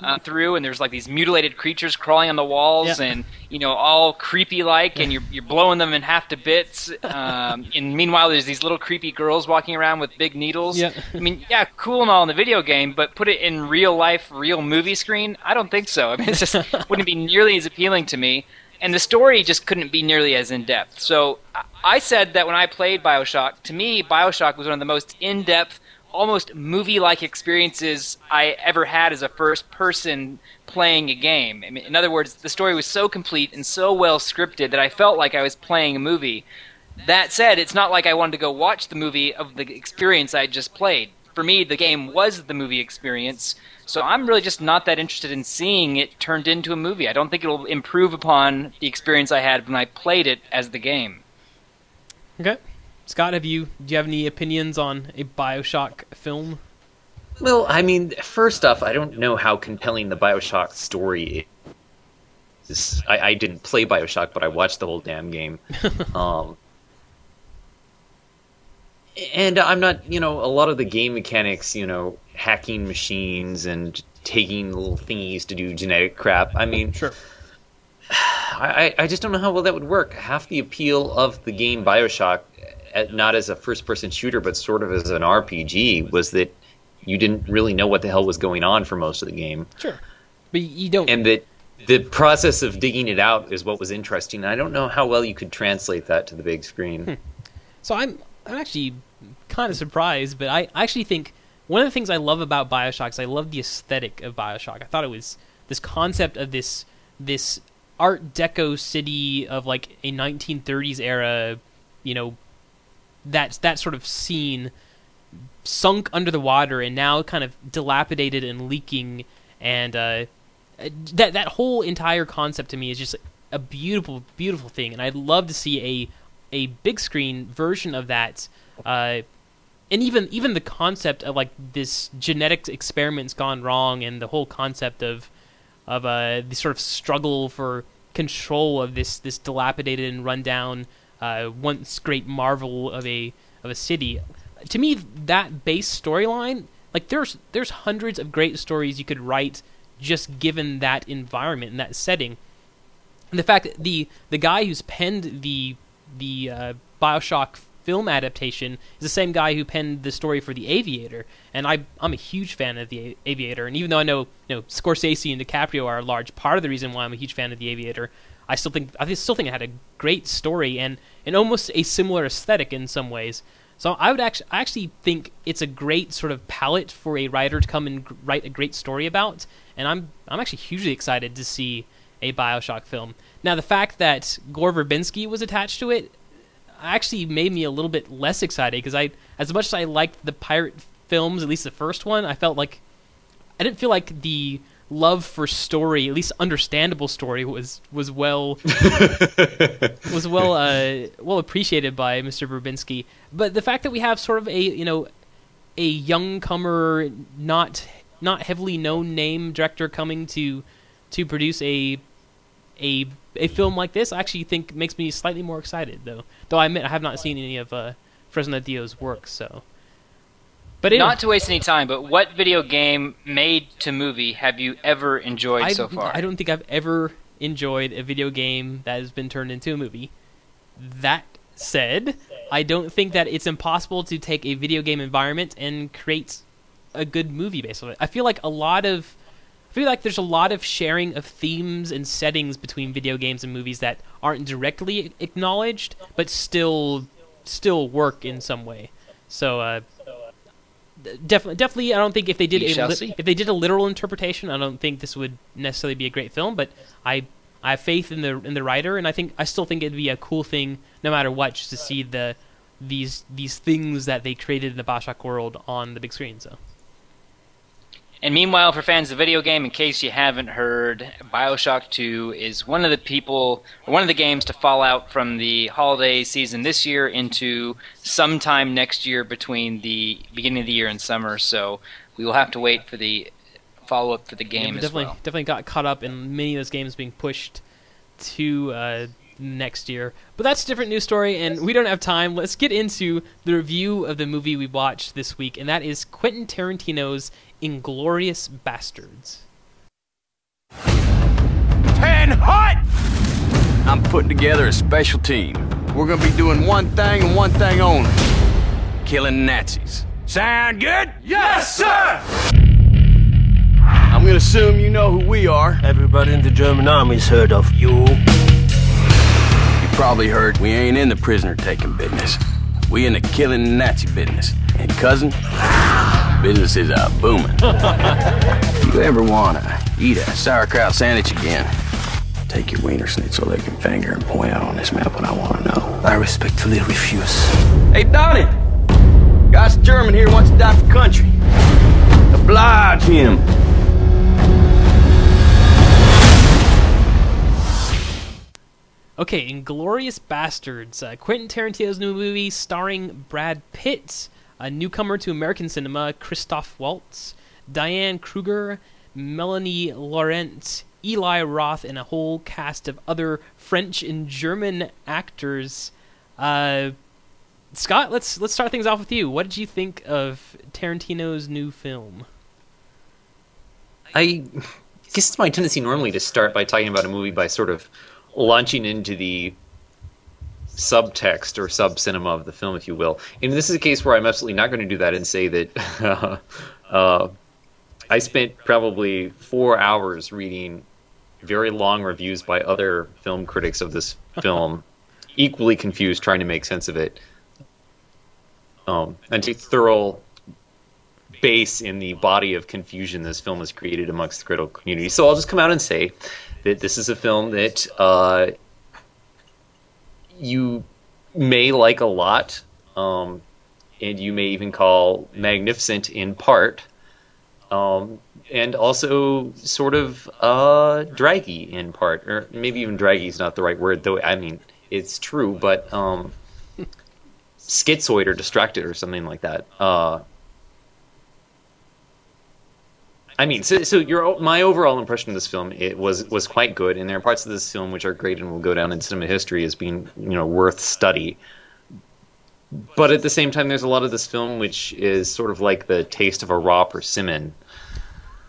uh, through, and there's like these mutilated creatures crawling on the walls, Yeah. and you know, all creepy like, and you're you're blowing them in half to bits. Um, and meanwhile, there's these little creepy girls walking around with big needles. Yeah. I mean, yeah, cool and all in the video game, but put it in real life, real movie screen. I don't think so. I mean, it just wouldn't be nearly as appealing to me. And the story just couldn't be nearly as in depth. So I- I said that when I played Bioshock, to me, Bioshock was one of the most in depth, almost movie-like experiences I ever had as a first person playing a game. I mean, in other words, the story was so complete and so well scripted that I felt like I was playing a movie. That said, it's not like I wanted to go watch the movie of the experience I just played. For me, the game was the movie experience, so I'm really just not that interested in seeing it turned into a movie. I don't think it'll improve upon the experience I had when I played it as the game. Okay. Scott, have you do you have any opinions on a Bioshock film? Well, I mean, first off, I don't know how compelling the Bioshock story is. I, I didn't play Bioshock, but I watched the whole damn game. um, and I'm not, you know, a lot of the game mechanics, you know, hacking machines and taking little thingies to do genetic crap. I mean, Sure. I, I just don't know how well that would work. Half the appeal of the game Bioshock, not as a first person shooter, but sort of as an RPG, was that you didn't really know what the hell was going on for most of the game. Sure. But you don't And that the process of digging it out is what was interesting. I don't know how well you could translate that to the big screen. Hmm. So I'm I'm actually kind of surprised, but I I actually think one of the things I love about Bioshock is I love the aesthetic of Bioshock. I thought it was this concept of this this Art Deco city of like a 1930s era, you know, that that sort of scene sunk under the water and now kind of dilapidated and leaking. And uh, that that whole entire concept to me is just a beautiful beautiful thing. And I'd love to see a a big screen version of that uh, and even even the concept of like this genetic experiments gone wrong and the whole concept of of uh, the sort of struggle for control of this this dilapidated and rundown uh, once great marvel of a of a city. To me, that base storyline, like there's there's hundreds of great stories you could write just given that environment and that setting. And the fact that the the guy who's penned the the uh, Bioshock film adaptation is the same guy who penned the story for The Aviator, and I I'm a huge fan of The Aviator. And even though I know you know Scorsese and DiCaprio are a large part of the reason why I'm a huge fan of The Aviator, I still think I still think it had a great story and and almost a similar aesthetic in some ways. So I would actually I actually think it's a great sort of palette for a writer to come and write a great story about, and I'm I'm actually hugely excited to see a Bioshock film. Now the fact that Gore Verbinski was attached to it actually made me a little bit less excited because I, as much as I liked the pirate films, at least the first one, I felt like I didn't feel like the love for story, at least understandable story, was was well was well uh, well appreciated by Mr. Verbinski. But the fact that we have sort of a you know a young comer, not not heavily known name director coming to to produce a a a film like this, I actually think makes me slightly more excited though. Though I admit I have not seen any of uh, Fresnadillo's work, so. But anyway, Not to waste any time, but what video game made to movie have you ever enjoyed I, so far? I don't think I've ever enjoyed a video game that has been turned into a movie. That said, I don't think that it's impossible to take a video game environment and create a good movie based on it. I feel like a lot of I feel like there's a lot of sharing of themes and settings between video games and movies that aren't directly acknowledged, but still still work in some way. So uh, definitely, definitely, I don't think if they did a li- if they did a literal interpretation, I don't think this would necessarily be a great film. But I I have faith in the in the writer, and I think I still think it'd be a cool thing, no matter what, just to see the these these things that they created in the Bioshock world on the big screen. So And meanwhile, for fans of the video game, in case you haven't heard, Bioshock 2 is one of the people, or one of the games to fall out from the holiday season this year into sometime next year between the beginning of the year and summer. So we will have to wait for the follow up for the game we as definitely well. definitely got caught up in many of those games being pushed to uh, next year. But that's a different news story, and we don't have time. Let's get into the review of the movie we watched this week, and that is Quentin Tarantino's Inglourious Basterds. Ten hot! I'm putting together a special team. We're gonna be doing one thing and one thing only. Killing Nazis. Sound good? Yes, sir! I'm gonna assume you know who we are. Everybody in the German army's heard of you. You probably heard we ain't in the prisoner taking business. We in the killing Nazi business. And cousin, business is uh, booming. if you ever wanna eat a sauerkraut sandwich again, take your wiener schnitzel licking finger and point out on this map what I wanna know. I respectfully refuse. Hey, Donnie! Guy's German here wants to die for country. Oblige him. Okay, Inglourious Basterds, uh, Quentin Tarantino's new movie starring Brad Pitt, a newcomer to American cinema, Christoph Waltz, Diane Kruger, Melanie Laurent, Eli Roth, and a whole cast of other French and German actors. Uh, Scott, let's let's start things off with you. What did you think of Tarantino's new film? I guess it's my tendency normally to start by talking about a movie by sort of launching into the subtext or sub cinema of the film, if you will. And this is a case where I'm absolutely not going to do that and say that uh, I spent probably four hours reading very long reviews by other film critics of this film, equally confused, trying to make sense of it. Um, and take thorough base in the body of confusion this film has created amongst the critical community. So I'll just come out and say that this is a film that uh, you may like a lot, um, and you may even call magnificent in part, um, and also sort of uh, draggy in part, or maybe even draggy is not the right word, though. I mean, it's true, but um, schizoid or distracted or something like that. Uh, I mean, so, so your my overall impression of this film it was was quite good, and there are parts of this film which are great and will go down in cinema history as being you know worth study. But at the same time, there's a lot of this film which is sort of like the taste of a raw persimmon.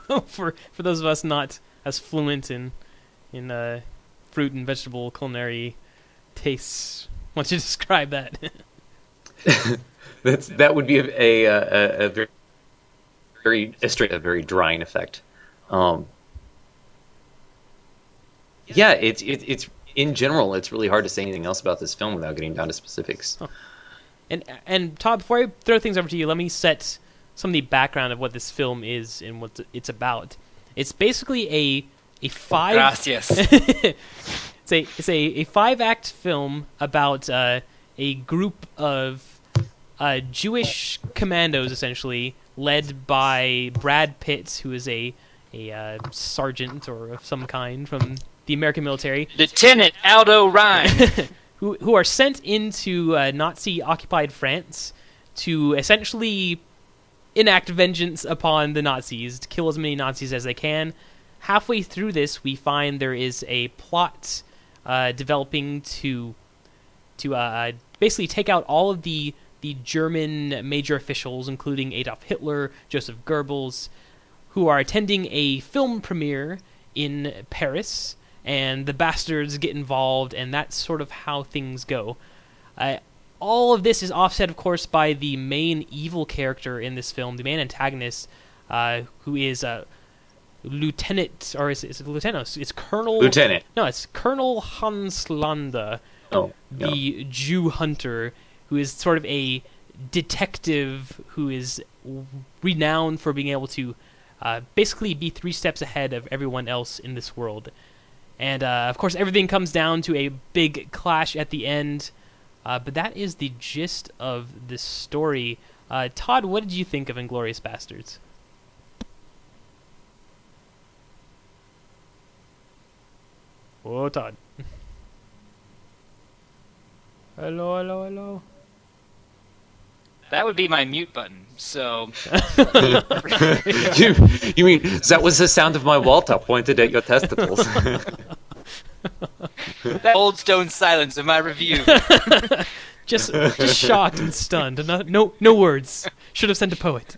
for for those of us not as fluent in in uh, fruit and vegetable culinary tastes, why don't you describe that? That's that would be a a, a, a very very a straight a very drying effect. Um, yeah, it's it, it's in general, it's really hard to say anything else about this film without getting down to specifics. and and Todd, before I throw things over to you, let me set some of the background of what this film is and what it's about. It's basically a a five. Gracias. it's a it's a, a five act film about uh, a group of uh, Jewish commandos, essentially led by Brad Pitt, who is a a uh, sergeant or of some kind from the American military, Lieutenant Aldo Ryan. who who are sent into uh, Nazi occupied France to essentially enact vengeance upon the Nazis, to kill as many Nazis as they can. Halfway through this, we find there is a plot uh, developing to to uh, basically take out all of the the German major officials, including Adolf Hitler, Joseph Goebbels, who are attending a film premiere in Paris, and the bastards get involved, and that's sort of how things go. Uh, all of this is offset, of course, by the main evil character in this film, the main antagonist, uh, who is a lieutenant, or is, is it lieutenant? It's Colonel. Lieutenant. No, it's Colonel Hans Landa, Oh, the Jew hunter, who is sort of a detective who is renowned for being able to uh, basically be three steps ahead of everyone else in this world. And uh, of course, everything comes down to a big clash at the end. Uh, but that is the gist of this story. Uh, Todd, what did you think of Inglourious Basterds? Oh, Todd. hello, hello, hello. That would be my mute button. So you, you mean that was the sound of my Walther pointed at your testicles? that old stone silence in my review. Just, just shocked and stunned. No, no, no words. Should have sent a poet.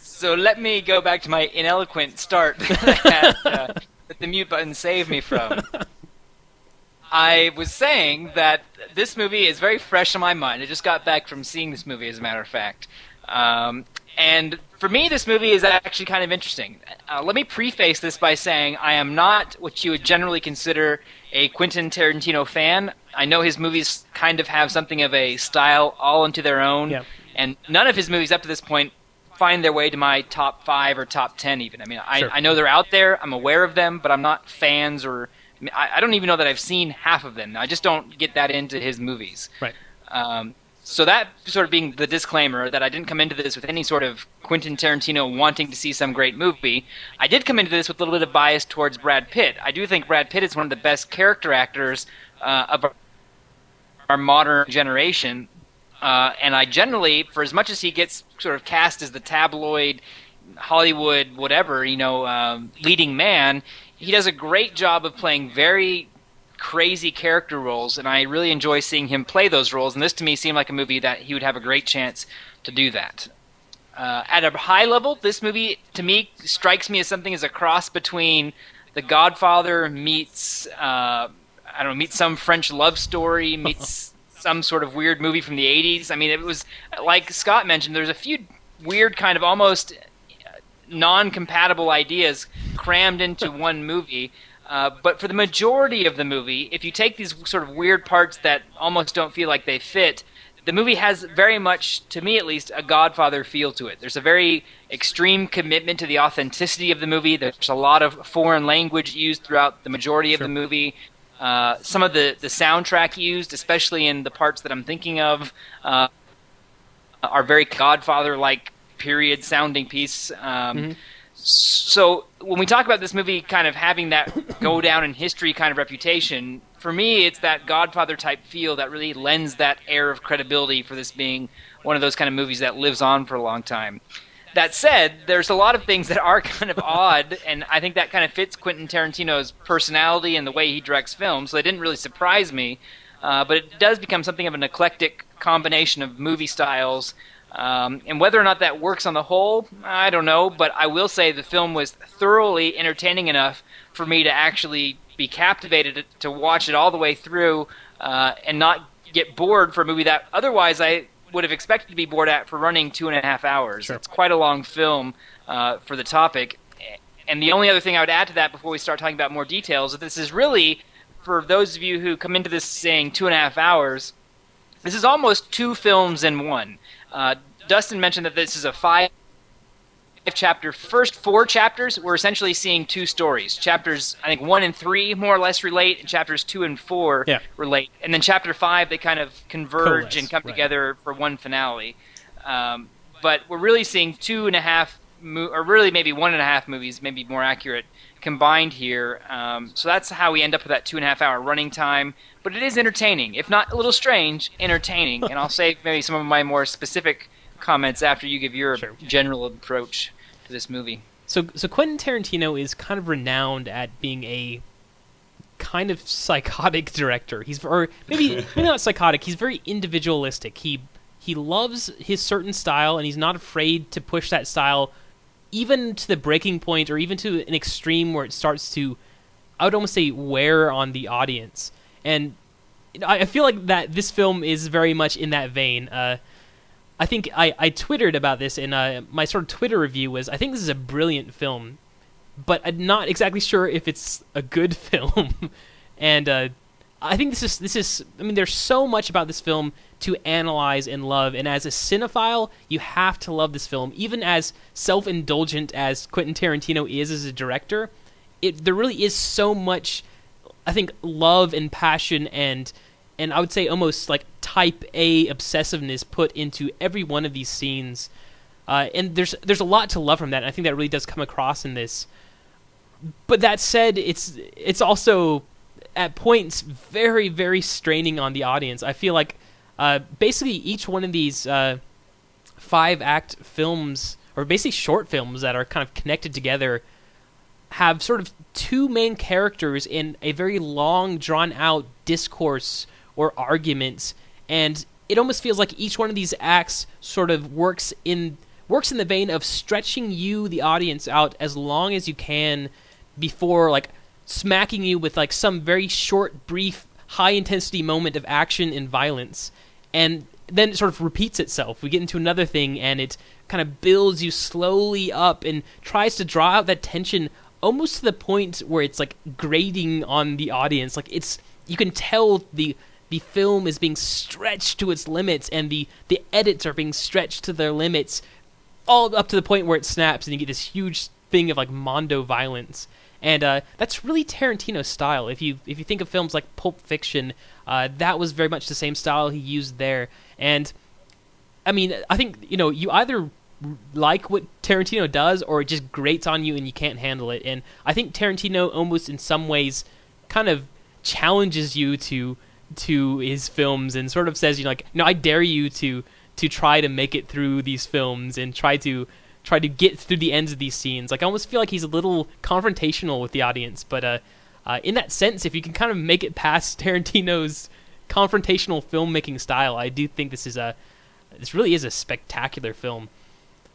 So let me go back to my ineloquent start that, uh, that the mute button saved me from. I was saying that this movie is very fresh in my mind. I just got back from seeing this movie, as a matter of fact. Um, And for me, this movie is actually kind of interesting. Uh, let me preface this by saying I am not what you would generally consider a Quentin Tarantino fan. I know his movies kind of have something of a style all into their own, and none of his movies up to this point find their way to my top five or top ten. Even I mean, I, Sure. I know they're out there. I'm aware of them, but I'm not fans or I, I don't even know that I've seen half of them. I just don't get that into his movies. Right. Um, so that sort of being the disclaimer that I didn't come into this with any sort of Quentin Tarantino wanting to see some great movie. I did come into this with a little bit of bias towards Brad Pitt. I do think Brad Pitt is one of the best character actors uh, of our- our modern generation. Uh, and I generally, for as much as he gets sort of cast as the tabloid, Hollywood, whatever, you know, um, leading man, he does a great job of playing very crazy character roles, and I really enjoy seeing him play those roles. And this to me seemed like a movie that he would have a great chance to do that. Uh, at a high level, this movie to me strikes me as something as a cross between The Godfather meets uh, I don't know meets some French love story meets some sort of weird movie from the '80s. I mean, it was like Scott mentioned. There's a few weird kind of almost non-compatible ideas crammed into one movie. Uh, but for the majority of the movie, if you take these sort of weird parts that almost don't feel like they fit, the movie has very much, to me at least, a Godfather feel to it. There's a very extreme commitment to the authenticity of the movie. There's a lot of foreign language used throughout the majority of the movie. Uh, some of the, the soundtrack used, especially in the parts that I'm thinking of, uh, are very Godfather like period sounding piece. Um, So when we talk about this movie kind of having that go down in history kind of reputation, for me it's that Godfather type feel that really lends that air of credibility for this being one of those kind of movies that lives on for a long time. That said, there's a lot of things that are kind of odd, and I think that kind of fits Quentin Tarantino's personality and the way he directs films. So they didn't really surprise me, uh, but it does become something of an eclectic combination of movie styles. Um, and whether or not that works on the whole, I don't know. But I will say the film was thoroughly entertaining enough for me to actually be captivated to watch it all the way through uh, and not get bored for a movie that otherwise I would have expected to be bored at for running two and a half hours. Sure. It's quite a long film uh, for the topic. And the only other thing I would add to that before we start talking about more details is this is really, for those of you who come into this saying two and a half hours, this is almost two films in one. Uh, Dustin mentioned that this is a five chapter first four chapters we're essentially seeing two stories chapters i think one and three more or less relate and chapters two and four Yeah. relate and then chapter five they kind of converge Coalesce, and come right. together for one finale um, but we're really seeing two and a half mo- or really maybe one and a half movies maybe more accurate combined here um, so that's how we end up with that two and a half hour running time but it is entertaining if not a little strange entertaining and i'll save maybe some of my more specific comments after you give your Sure. general approach to this movie So, so Quentin Tarantino is kind of renowned at being a kind of psychotic director. He's or maybe maybe not psychotic. He's very individualistic. He he loves his certain style, and he's not afraid to push that style even to the breaking point, or even to an extreme where it starts to, I would almost say, wear on the audience. And I, feel like that this film is very much in that vein. Uh, I think I, I twittered about this, and uh, my sort of Twitter review was I think this is a brilliant film, but I'm not exactly sure if it's a good film. and uh, I think this is this is I mean there's so much about this film to analyze and love, and as a cinephile, you have to love this film, even as self-indulgent as Quentin Tarantino is as a director. It there really is so much I think love and passion and and I would say almost like type A obsessiveness put into every one of these scenes. Uh, and there's there's a lot to love from that. And I think that really does come across in this. But that said, it's it's also at points very very straining on the audience. I feel like uh, basically each one of these uh, five act films or basically short films that are kind of connected together have sort of two main characters in a very long drawn out discourse or arguments and it almost feels like each one of these acts sort of works in works in the vein of stretching you the audience out as long as you can before like smacking you with like some very short brief high intensity moment of action and violence and then it sort of repeats itself. We get into another thing, and it kind of builds you slowly up and tries to draw out that tension almost to the point where it's like grating on the audience. Like it's you can tell the the film is being stretched to its limits, and the the edits are being stretched to their limits, all up to the point where it snaps, and you get this huge thing of like mondo violence. And uh, that's really Tarantino's style. If you if you think of films like Pulp Fiction, uh, that was very much the same style he used there. And I mean, I think you know you either like what Tarantino does or it just grates on you and you can't handle it. And I think Tarantino almost in some ways kind of challenges you to to his films and sort of says you know like no I dare you to to try to make it through these films and try to try to get through the ends of these scenes. Like I almost feel like he's a little confrontational with the audience, but uh, uh, in that sense, if you can kind of make it past Tarantino's confrontational filmmaking style, I do think this is a this really is a spectacular film.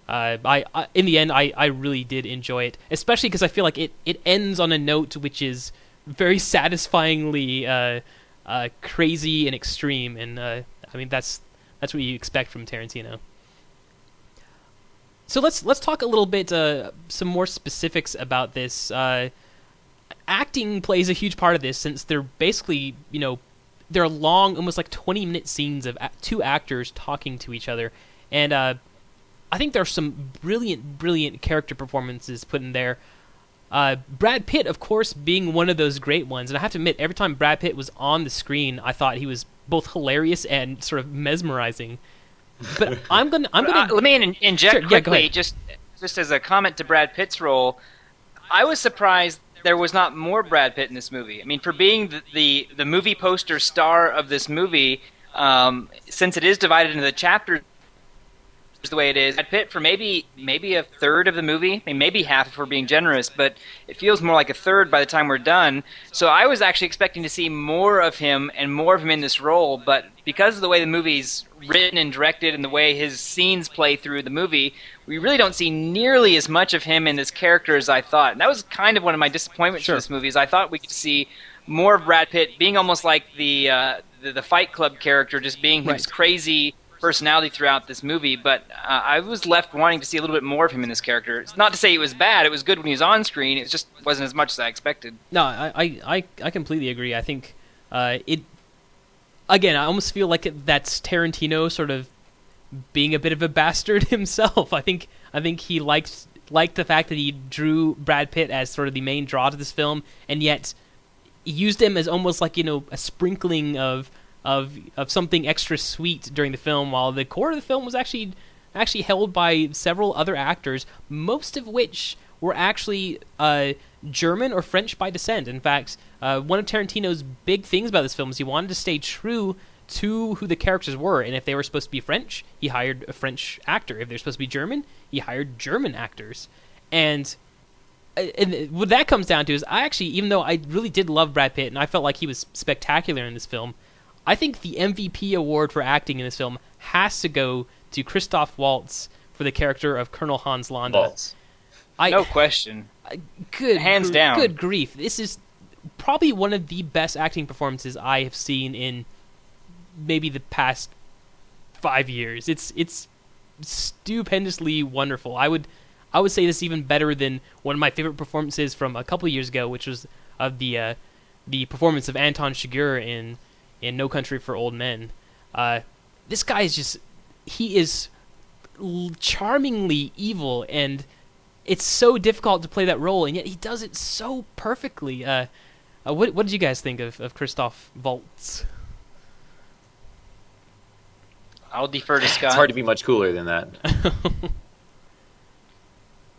Uh, I, I, in the end, I, I really did enjoy it, especially because I feel like it, it ends on a note which is very satisfyingly uh, uh, crazy and extreme, and uh, I mean that's that's what you expect from Tarantino. So let's let's talk a little bit uh, some more specifics about this. Uh, acting plays a huge part of this since they're basically you know they're long, almost like twenty minute scenes of two actors talking to each other, and uh, I think there's some brilliant, brilliant character performances put in there. Uh, Brad Pitt, of course, being one of those great ones, and I have to admit, every time Brad Pitt was on the screen, I thought he was both hilarious and sort of mesmerizing. But I'm gonna, I'm gonna. Uh, let me in- inject Sure, quickly, ahead. just just as a comment to Brad Pitt's role. I was surprised there was not more Brad Pitt in this movie. I mean, for being the the, the movie poster star of this movie, um, since it is divided into the chapters the way it is, Brad Pitt for maybe maybe a third of the movie, I mean, maybe half if we're being generous, but it feels more like a third by the time we're done. So I was actually expecting to see more of him and more of him in this role, but because of the way the movie's written and directed and the way his scenes play through the movie, we really don't see nearly as much of him in this character as I thought. And that was kind of one of my disappointments Sure. with this movie. Is I thought we could see more of Brad Pitt being almost like the uh, the, the Fight Club character, just being his crazy personality throughout this movie. But uh, I was left wanting to see a little bit more of him in this character. It's not to say it was bad; it was good when he was on screen. It just wasn't as much as I expected. No, I, I, I, completely agree. I think uh, it. Again, I almost feel like that's Tarantino sort of being a bit of a bastard himself. I think I think he liked liked the fact that he drew Brad Pitt as sort of the main draw to this film, and yet used him as almost like you know a sprinkling of of of something extra sweet during the film, while the core of the film was actually actually held by several other actors, most of which were actually uh, German or French by descent. In fact, uh, one of Tarantino's big things about this film is he wanted to stay true to who the characters were, and if they were supposed to be French, he hired a French actor. If they're supposed to be German, he hired German actors, and uh, and what that comes down to is I actually, even though I really did love Brad Pitt and I felt like he was spectacular in this film, I think the MVP award for acting in this film has to go to Christoph Waltz for the character of Colonel Hans Landa. Balls. I, No question. good Hands gr- down. Good grief! This is probably one of the best acting performances I have seen in maybe the past five years. It's it's stupendously wonderful. I would I would say this even better than one of my favorite performances from a couple years ago, which was of the uh, the performance of Anton Chigurh in in No Country for Old Men. Uh, this guy is just he is l- charmingly evil and it's so difficult to play that role, and yet he does it so perfectly. Uh, uh, what, what did you guys think of, of Christoph Waltz? I'll defer to Scott. It's hard to be much cooler than that.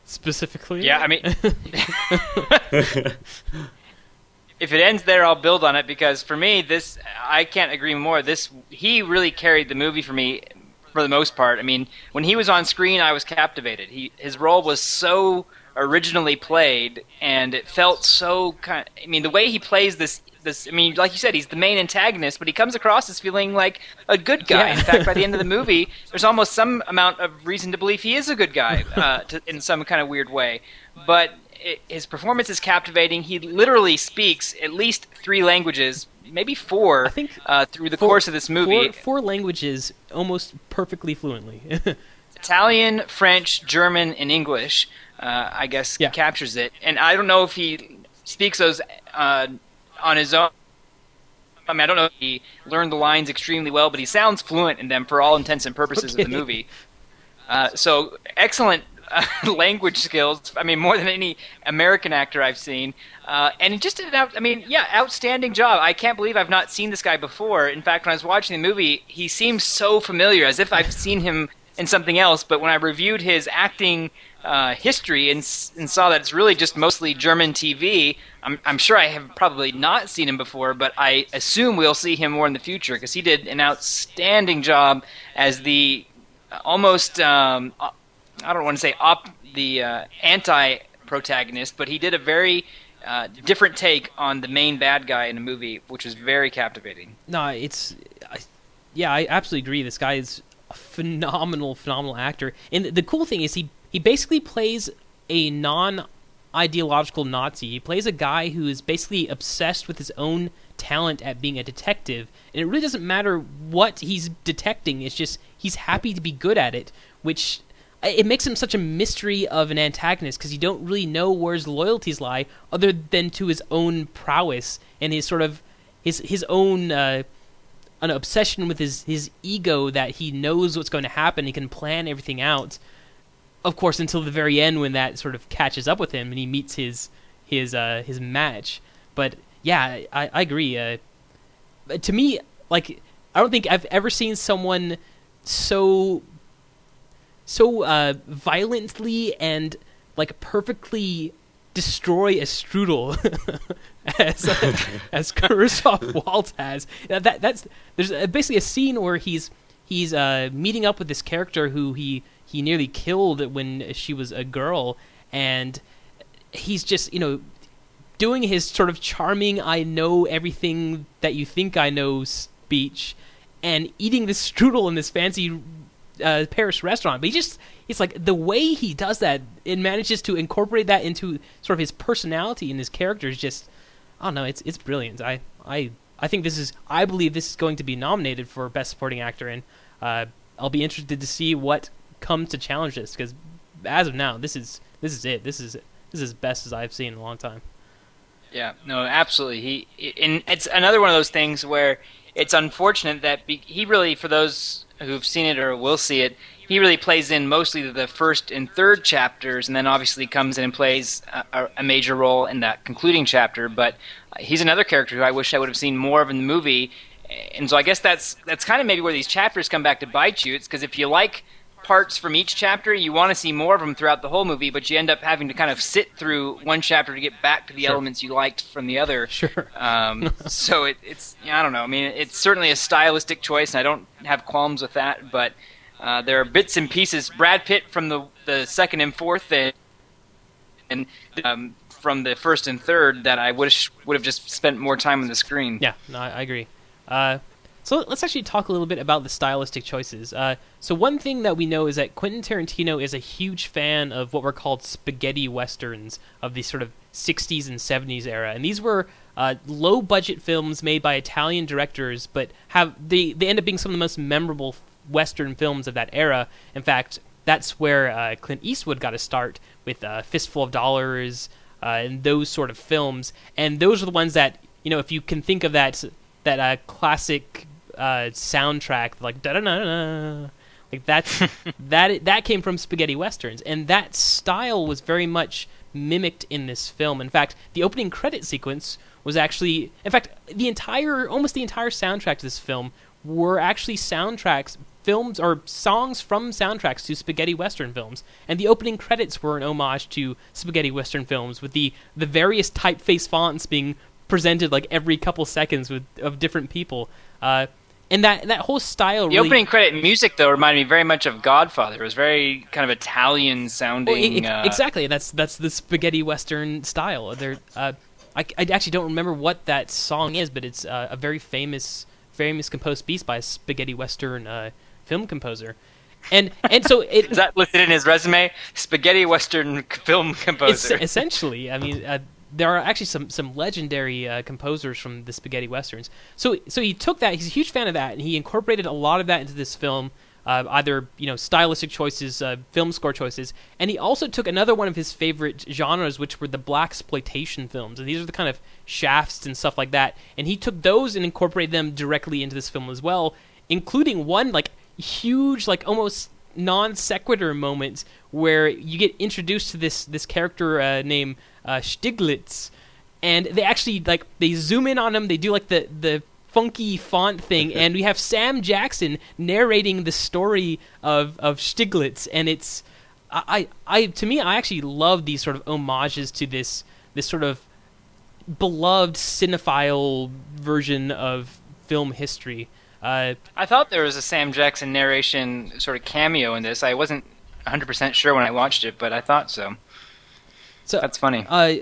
Specifically? Yeah, I mean, if it ends there, I'll build on it because for me, this I can't agree more. This he really carried the movie for me for the most part. I mean, when he was on screen, I was captivated. He his role was so originally played, and it felt so kind. I mean, the way he plays this. This, I mean, like you said, he's the main antagonist, but he comes across as feeling like a good guy. Yeah. In fact, by the end of the movie, there's almost some amount of reason to believe he is a good guy uh, to, in some kind of weird way. But it, his performance is captivating. He literally speaks at least three languages maybe four. I think uh, through the four- course of this movie, Four, four languages almost perfectly fluently. Italian, French, German, and English. Uh, I guess Yeah. captures it, and I don't know if he speaks those uh, on his own. I mean, I don't know if he learned the lines extremely well, but he sounds fluent in them for all intents and purposes of the movie. Uh, so excellent uh, language skills. I mean, more than any American actor I've seen, uh, and just an out. I mean, yeah, outstanding job. I can't believe I've not seen this guy before. In fact, when I was watching the movie, he seems so familiar, as if I've seen him in something else. But when I reviewed his acting uh, history and, and saw that it's really just mostly German TV, I'm, I'm sure I have probably not seen him before, but I assume we'll see him more in the future because he did an outstanding job as the almost um, uh, I don't want to say op the uh, anti protagonist, but he did a very uh, different take on the main bad guy in the movie, which was very captivating. no, it's I, yeah, I absolutely agree. This guy is a phenomenal, phenomenal actor. And the cool thing is he he basically plays a non ideological Nazi. He plays a guy who is basically obsessed with his own talent at being a detective, and it really doesn't matter what he's detecting. It's just he's happy to be good at it, which it makes him such a mystery of an antagonist because you don't really know where his loyalties lie, other than to his own prowess and his sort of his his own uh, an obsession with his his ego that he knows what's going to happen. He can plan everything out. Of course, until the very end when that sort of catches up with him and he meets his his uh, his match. But yeah, I, I agree. Uh, to me, like I don't think I've ever seen someone so so uh, violently and like perfectly destroy a strudel as uh, as Christoph Waltz has. Uh, That that's there's uh, basically a scene where he's he's uh, meeting up with this character who he he nearly killed when she was a girl, and he's just you know doing his sort of charming "I know everything that you think I know" speech, and eating this strudel in this fancy uh, Paris restaurant. But he just it's like the way he does that and manages to incorporate that into sort of his personality and his character is just I don't know, it's it's brilliant. I I I think this is I believe this is going to be nominated for best supporting actor and uh, I'll be interested to see what comes to challenge this because as of now this is this is it. This is this is as best as I've seen in a long time. Yeah, no, absolutely. He and it's another one of those things where it's unfortunate that be, he really, for those who've seen it or will see it, he really plays in mostly the first and third chapters, and then obviously comes in and plays a, a major role in that concluding chapter. But uh, he's another character who I wish I would have seen more of in the movie, and so I guess that's that's kind of maybe where these chapters come back to bite you. It's because if you like parts from each chapter. You want to see more of them throughout the whole movie, but you end up having to kind of sit through one chapter to get back to the Sure. elements you liked from the other. Sure. Um, so it, it's yeah, I don't know. I mean, it's certainly a stylistic choice, and I don't have qualms with that. But uh, there are bits and pieces. Brad Pitt from the the second and fourth, and, and um, from the first and third that I wish would have just spent more time on the screen. Yeah, no, I I agree. Uh, so let's actually talk a little bit about the stylistic choices. Uh, so one thing that we know is that Quentin Tarantino is a huge fan of what were called spaghetti westerns of the sort of 60s and 70s era, and these were uh, low-budget films made by Italian directors, but have they they end up being some of the most memorable western films of that era. In fact, that's where uh, Clint Eastwood got a start with uh, Fistful of Dollars uh, and those sort of films. And those are the ones that you know, if you can think of that that uh, classic uh, soundtrack, like da da da da, like that's that that came from spaghetti westerns, and that style was very much mimicked in this film. In fact, the opening credit sequence was actually, in fact, the entire almost the entire soundtrack to this film were actually soundtracks films or songs from soundtracks to spaghetti western films. And the opening credits were an homage to spaghetti western films with the the various typeface fonts being presented like every couple seconds with of different people. Uh, and that that whole style The really opening credit music, though, reminded me very much of Godfather. It was very kind of Italian Well, sounding. e- uh, exactly that's that's the spaghetti western style there uh, I, I actually don't remember what that song is but it's uh, a very famous famous composed piece by a spaghetti western uh, film composer and and so it, Is that listed in his resume? Spaghetti Western film composer. essentially i mean uh, there are actually some some legendary uh, composers from the spaghetti westerns. So so he took that. He's a huge fan of that, and he incorporated a lot of that into this film. Uh, either you know stylistic choices, uh, film score choices, and he also took another one of his favorite genres, which were the blaxploitation films, and these are the kind of shafts and stuff like that. And he took those and incorporated them directly into this film as well, including one like huge, like almost non sequitur moment where you get introduced to this this character uh, named uh, Stiglitz, and they actually like they zoom in on him. They do like the the funky font thing, and we have Sam Jackson narrating the story of of Stiglitz, and it's I, I to me I actually love these sort of homages to this this sort of beloved cinephile version of film history. Uh, I thought there was a Sam Jackson narration sort of cameo in this. I wasn't 100% sure when I watched it, but I thought so. So That's funny. Uh,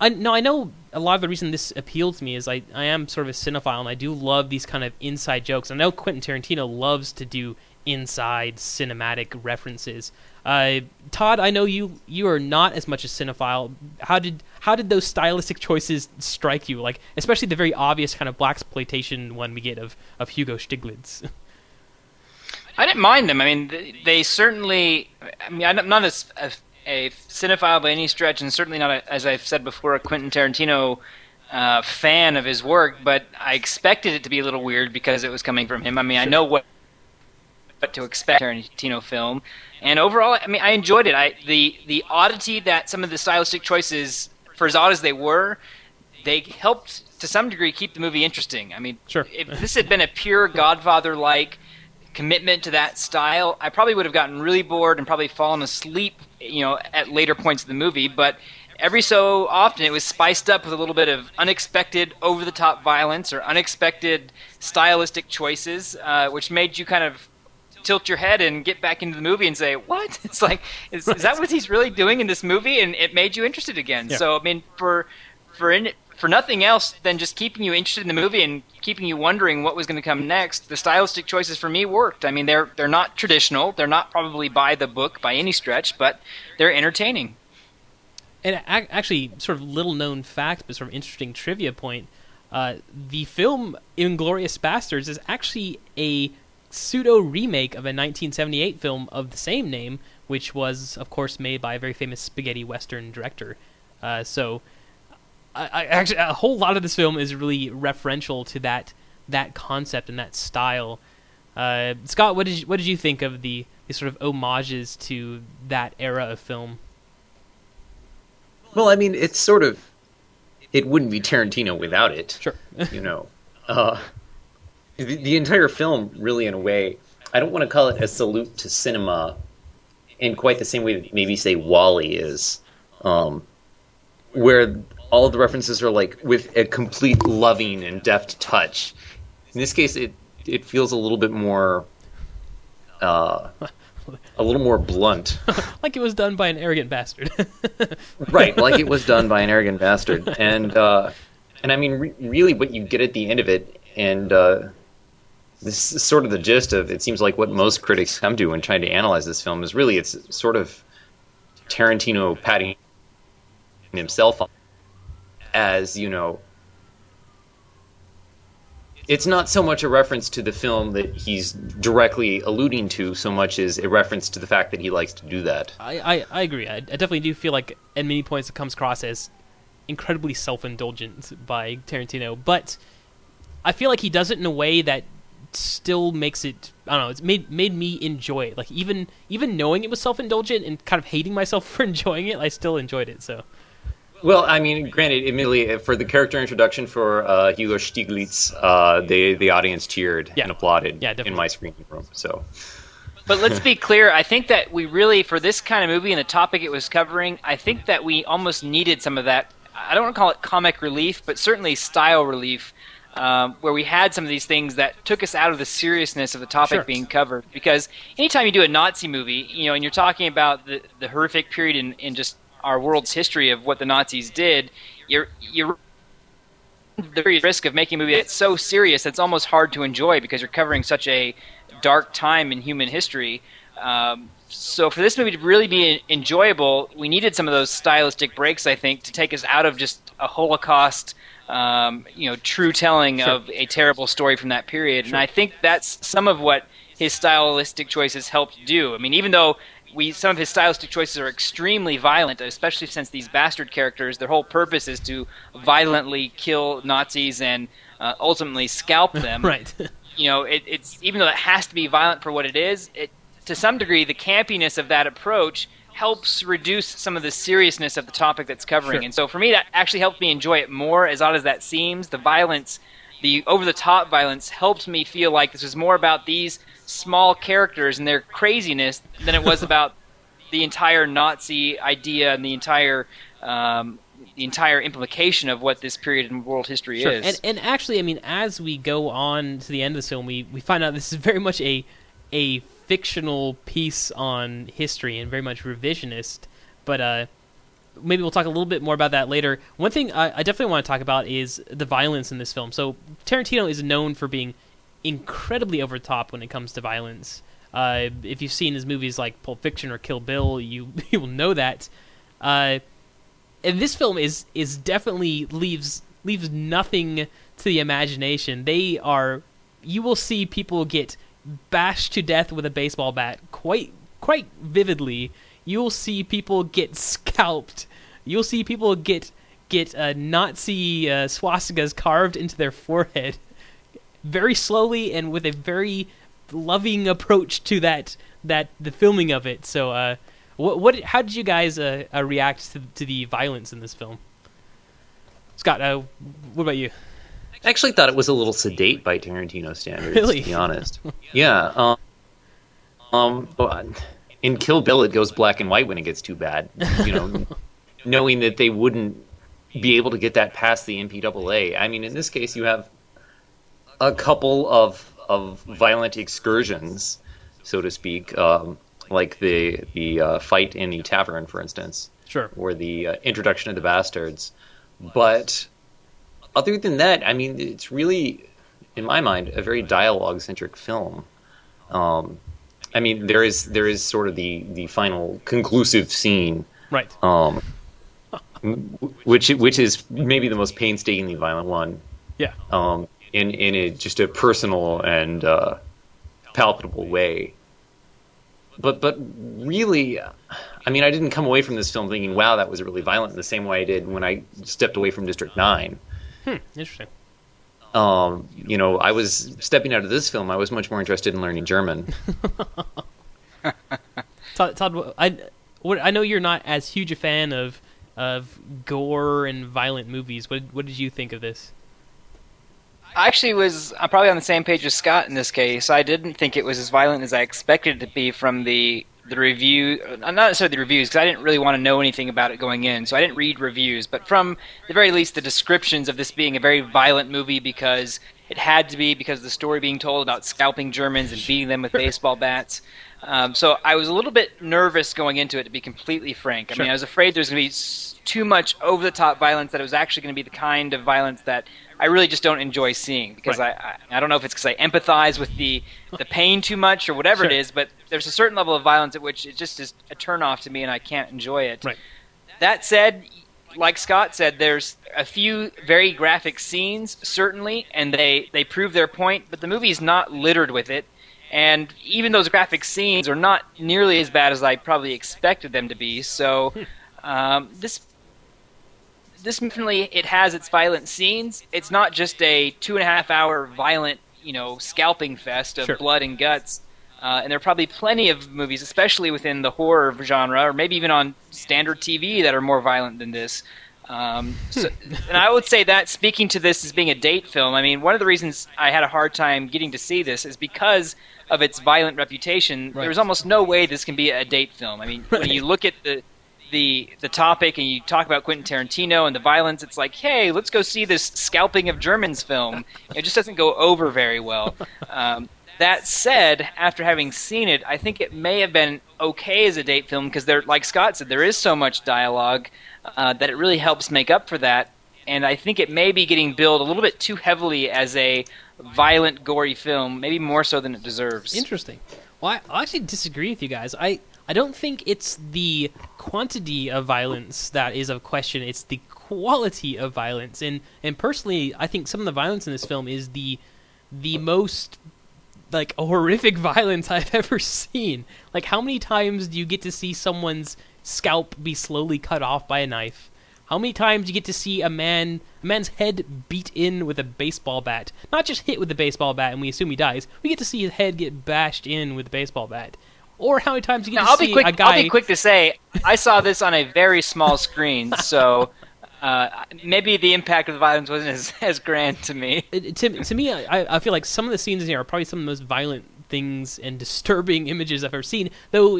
I no, I know a lot of the reason this appealed to me is I, I am sort of a cinephile and I do love these kind of inside jokes. I know Quentin Tarantino loves to do inside cinematic references. Uh, Todd, I know you you are not as much a cinephile. How did how did those stylistic choices strike you? Like especially the very obvious kind of blaxploitation one we get of of Hugo Stiglitz. I didn't mind them. I mean, th- they certainly. I mean, I'm not as a, a cinephile by any stretch, and certainly not, a, as I've said before, a Quentin Tarantino uh, fan of his work. But I expected it to be a little weird because it was coming from him. I mean, I know what what to expect Tarantino film, and overall, I mean, I enjoyed it. I the the oddity that some of the stylistic choices, for as odd as they were, they helped to some degree keep the movie interesting. I mean, Sure. if this had been a pure Godfather like commitment to that style, I probably would have gotten really bored and probably fallen asleep, you know, at later points of the movie. But every so often, it was spiced up with a little bit of unexpected, over-the-top violence or unexpected stylistic choices, uh, which made you kind of tilt your head and get back into the movie and say, "What?" It's like, is, is that what he's really doing in this movie? And it made you interested again. Yeah. So, I mean, for for in, for nothing else than just keeping you interested in the movie and keeping you wondering what was going to come next, the stylistic choices for me worked. I mean, they're they're not traditional. They're not probably by the book by any stretch, but they're entertaining. and actually, sort of little known fact, but sort of interesting trivia point. Uh, the film *Inglourious Basterds* is actually a pseudo remake of a 1978 film of the same name, which was, of course, made by a very famous spaghetti western director. Uh, so, I, I actually a whole lot of this film is really referential to that that concept and that style. Uh, Scott, what did you, what did you think of the, the sort of homages to that era of film? Well, I mean, it's sort of. It wouldn't be Tarantino without it. Sure. you know. Uh, the, the entire film, really, in a way, I don't want to call it a salute to cinema in quite the same way that maybe, say, WALL-E is, um, where all the references are like with a complete loving and deft touch. In this case, it it feels a little bit more, uh, a little more blunt. like it was done by an arrogant bastard. right like it was done by an arrogant bastard and uh and i mean re- really what you get at the end of it and uh this is sort of the gist of it seems like what most critics come to when trying to analyze this film is really it's sort of tarantino patting himself on as you know it's not so much a reference to the film that he's directly alluding to so much as a reference to the fact that he likes to do that I, I, I agree. I, I definitely do feel like at many points it comes across as incredibly self-indulgent by Tarantino, but I feel like he does it in a way that still makes it. I don't know. It's made made me enjoy it. Like even even knowing it was self-indulgent and kind of hating myself for enjoying it, I still enjoyed it. So Well, I mean, granted, admittedly, uh, for the character introduction for uh, Hugo Stiglitz, uh, the the audience cheered Yeah. and applauded Yeah, in my screening room. So, But let's be clear. I think that we really, for this kind of movie and the topic it was covering, I think that we almost needed some of that. I don't want to call it comic relief, but certainly style relief, um, where we had some of these things that took us out of the seriousness of the topic Sure. being covered. Because anytime you do a Nazi movie, you know, and you're talking about the, the horrific period in, in just our world's history of what the Nazis did, you're you're the risk of making a movie that's so serious that's almost hard to enjoy because you're covering such a dark time in human history. Um, so for this movie to really be enjoyable, we needed some of those stylistic breaks, I think, to take us out of just a Holocaust, um, you know, true telling Sure. of a terrible story from that period. And I think that's some of what his stylistic choices helped do. I mean, even though we some of his stylistic choices are extremely violent, especially since these bastard characters, their whole purpose is to violently kill Nazis and uh, ultimately scalp them right. you know, it, it's even though it has to be violent for what it is, it to some degree the campiness of that approach helps reduce some of the seriousness of the topic that's covering. Sure. And so for me, that actually helped me enjoy it more. As odd as that seems, the violence, the over the top violence, helped me feel like this was more about these small characters and their craziness than it was about the entire Nazi idea and the entire. Um, the entire implication of what this period in world history Sure. is. And and actually, I mean, as we go on to the end of this film, we, we find out this is very much a a fictional piece on history and very much revisionist. But uh, maybe we'll talk a little bit more about that later. One thing I, I definitely want to talk about is the violence in this film. So Tarantino is known for being incredibly over top when it comes to violence. Uh, if you've seen his movies like Pulp Fiction or Kill Bill, you you will know that. Uh, and this film is is definitely leaves leaves nothing to the imagination. They are you will see people get bashed to death with a baseball bat quite quite vividly. You'll see people get scalped. You'll see people get get uh, Nazi uh, swastikas carved into their forehead very slowly and with a very loving approach to that that the filming of it. So, uh, what what how did you guys uh, uh, react to to the violence in this film? Scott, uh, what about you? I actually thought it was a little sedate by Tarantino standards, Really? to be honest. yeah. Um, um, but in Kill Bill, it goes black and white when it gets too bad. You know, knowing that they wouldn't be able to get that past the MPAA. I mean, in this case, you have a couple of of violent excursions, so to speak, um, like the the uh, fight in the tavern, for instance Sure. or the uh, introduction of the bastards. But other than that, I mean, it's really, in my mind, a very dialogue centric film. Um, I mean, there is there is sort of the the final conclusive scene, Right. um, which which is maybe the most painstakingly violent one, Yeah. um, in in a, just a personal and uh, palpable way. But but really, I mean, I didn't come away from this film thinking, "Wow, that was really violent." In the same way I did when I stepped away from District Nine. Interesting. Um, you know, I was stepping out of this film. I was much more interested in learning German. Todd, Todd I what I know you're not as huge a fan of of gore and violent movies. What what did you think of this? I actually was I'm probably on the same page as Scott in this case. I didn't think it was as violent as I expected it to be from the the review, uh, not necessarily the reviews, because I didn't really want to know anything about it going in, so I didn't read reviews. But from the very least, the descriptions of this being a very violent movie because it had to be because of the story being told about scalping Germans and beating them with baseball bats. Um, so I was a little bit nervous going into it, to be completely frank. I Sure. mean, I was afraid there was going to be too much over the top violence that it was actually going to be the kind of violence that I really just don't enjoy seeing because Right. I, I I don't know if it's because I empathize with the the pain too much or whatever it Sure. is, but there's a certain level of violence at which it just is a turn off to me and I can't enjoy it. Right. That said, like Scott said, there's a few very graphic scenes certainly, and they they prove their point, but the movie's not littered with it. And even those graphic scenes are not nearly as bad as I probably expected them to be. So, um, this this definitely it has its violent scenes. It's not just a two and a half hour violent, you know, scalping fest of Sure. blood and guts. Uh, and there are probably plenty of movies, especially within the horror genre, or maybe even on standard TV, that are more violent than this. Um, so, and I would say that speaking to this as being a date film, I mean, one of the reasons I had a hard time getting to see this is because of its violent reputation. Right. There's almost no way this can be a date film. I mean, when you look at the the the topic and you talk about Quentin Tarantino and the violence, it's like, hey, let's go see this scalping of Germans film. It just doesn't go over very well. Um, that said, after having seen it, I think it may have been okay as a date film because there, like Scott said, there is so much dialogue uh, that it really helps make up for that. And I think it may be getting billed a little bit too heavily as a violent, gory film, maybe more so than it deserves. Interesting. Well, I, I actually disagree with you guys. I I don't think it's the quantity of violence that is of question. It's the quality of violence, and and personally, I think some of the violence in this film is the the most like horrific violence I've ever seen. Like, how many times do you get to see someone's scalp be slowly cut off by a knife? How many times do you get to see a man a man's head beat in with a baseball bat? Not just hit with a baseball bat and we assume he dies. We get to see his head get bashed in with a baseball bat. Or how many times you get Now, to I'll see be quick. a guy I'll be quick to say I saw this on a very small screen, so uh, maybe the impact of the violence wasn't as, as grand to me. it, to, to me, I, I feel like some of the scenes in here are probably some of the most violent things and disturbing images I've ever seen. Though,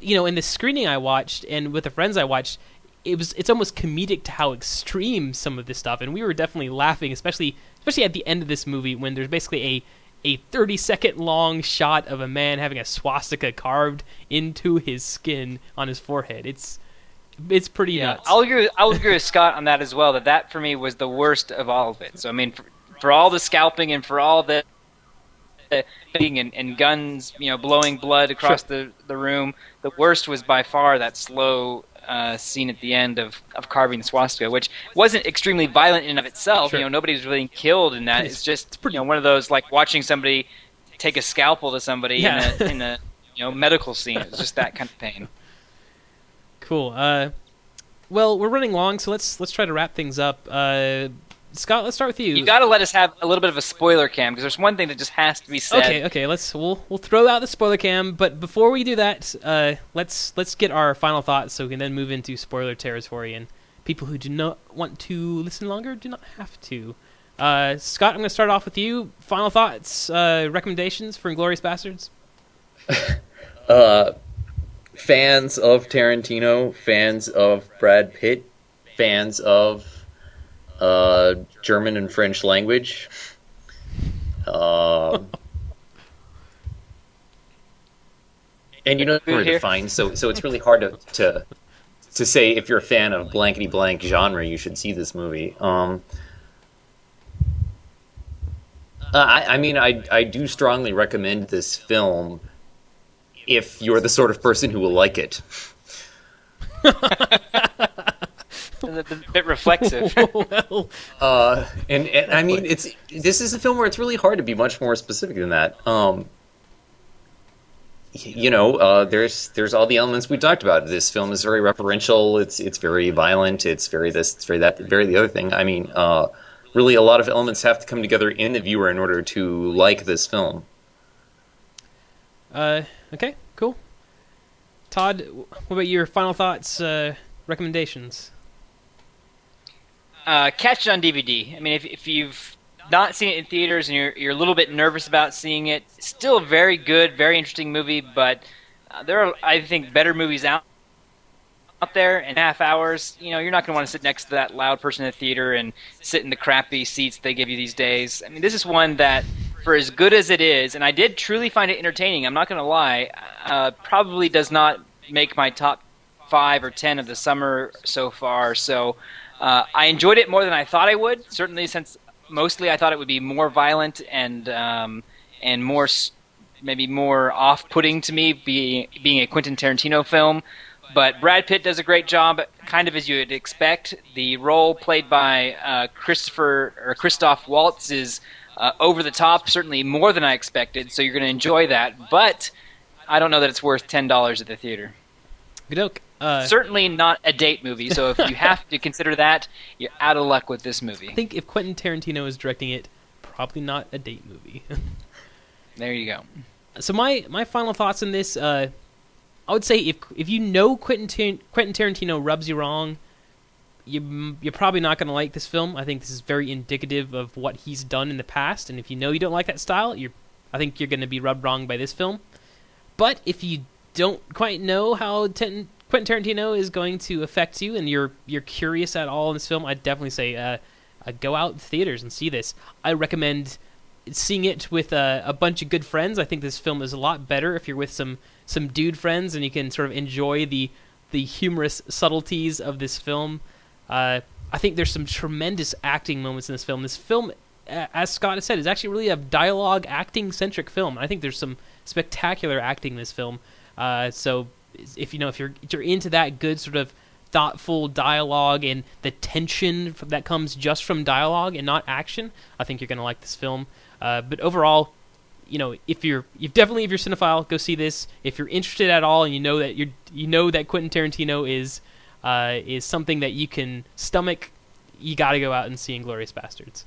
you know, in the screening I watched and with the friends I watched, it was it's almost comedic to how extreme some of this stuff, and we were definitely laughing, especially especially at the end of this movie when there's basically a a 30 second long shot of a man having a swastika carved into his skin on his forehead. It's it's pretty Yeah, nuts. I'll agree. I'll agree with Scott on that as well. That that for me was the worst of all of it. So I mean, for, for all the scalping and for all the the beating and, and guns, you know, blowing blood across the the room, the worst was by far that slow. Uh, scene at the end of, of carving the swastika, which wasn't extremely violent in and of itself. Sure. You know, nobody was really killed in that. It's- It's, just it's pretty- you know one of those like watching somebody take a scalpel to somebody Yeah. in a in a you know medical scene. It's just that kind of pain. Cool. Uh, well, we're running long, so let's let's try to wrap things up. Uh, Scott, let's start with you. You got to let us have a little bit of a spoiler cam because there's one thing that just has to be said. Okay, okay. Let's we'll we'll throw out the spoiler cam, but before we do that, uh, let's let's get our final thoughts so we can then move into spoiler territory. And people who do not want to listen longer do not have to. Uh, Scott, I'm going to start off with you. Final thoughts, uh, recommendations for Inglourious Basterds. Uh, fans of Tarantino, fans of Brad Pitt, fans of uh, German and French language. Um, and you know where to find, so so it's really hard to, to to say if you're a fan of blankety blank genre, you should see this movie. Um, I, I mean, I I do strongly recommend this film if you're the sort of person who will like it. A a bit reflexive. well, Uh, and, and I mean, it's this is a film where it's really hard to be much more specific than that. Um, you know, uh, there's there's all the elements we talked about. This film is very referential. It's it's very violent. It's very this. It's very that. Very the other thing. I mean, uh, really, a lot of elements have to come together in the viewer in order to like this film. uh, okay, cool. Todd, what about your final thoughts, uh, recommendations? Uh, catch it on DVD. I mean, if, if you've not seen it in theaters and you're you're a little bit nervous about seeing it, still a very good, very interesting movie. But uh, there are, I think, better movies out out there in half hours. You know, you're not going to want to sit next to that loud person in the theater and sit in the crappy seats they give you these days. I mean, this is one that, for as good as it is, and I did truly find it entertaining. I'm not going to lie. Uh, probably does not make my top five or ten of the summer so far. So. Uh, I enjoyed it more than I thought I would. Certainly, since mostly I thought it would be more violent and um, and more maybe more off-putting to me, being being a Quentin Tarantino film. But Brad Pitt does a great job, kind of as you would expect. The role played by uh, Christopher or Christoph Waltz is uh, over the top, certainly more than I expected. So you're going to enjoy that. But I don't know that it's worth ten dollars at the theater. Good uh, Certainly not a date movie. So if you have to consider that, you're out of luck with this movie. I think if Quentin Tarantino is directing it, probably not a date movie. There you go. so my my final thoughts on this, uh, I would say if if you know Quentin Tar- Quentin Tarantino rubs you wrong, you you're probably not going to like this film. I think this is very indicative of what he's done in the past, and if you know you don't like that style, you're I think you're going to be rubbed wrong by this film. But if you don't quite know how Ten- Quentin Tarantino is going to affect you, and you're you're curious at all in this film, I'd definitely say uh, uh, go out to theaters and see this. I recommend seeing it with a, a bunch of good friends. I think this film is a lot better if you're with some some dude friends and you can sort of enjoy the the humorous subtleties of this film. Uh, I think there's some tremendous acting moments in this film. This film, as Scott has said, is actually really a dialogue acting centric film. I think there's some spectacular acting in this film. Uh, so if you know if you're if you're into that good sort of thoughtful dialogue and the tension that comes just from dialogue and not action, I think you're going to like this film. Uh, but overall, you know, if you're if definitely if you're cinephile, go see this. If you're interested at all and you know that you're you know that Quentin Tarantino is uh, is something that you can stomach, you got to go out and see Inglourious Basterds.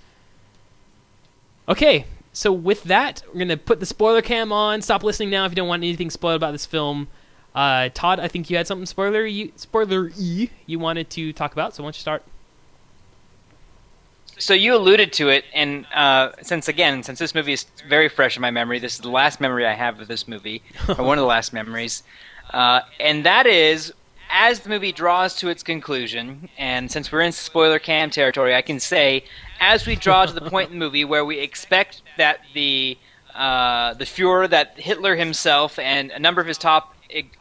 Okay, so with that, we're gonna put the spoiler cam on. Stop listening now if you don't want anything spoiled about this film. Uh, Todd, I think you had something spoiler spoiler y you wanted to talk about. So why don't you start? So you alluded to it, and uh, since again, since this movie is very fresh in my memory, this is the last memory I have of this movie, or one of the last memories, uh, and that is as the movie draws to its conclusion. And since we're in spoiler cam territory, I can say as we draw to the point in the movie where we expect that the uh, the Fuhrer, that Hitler himself, and a number of his top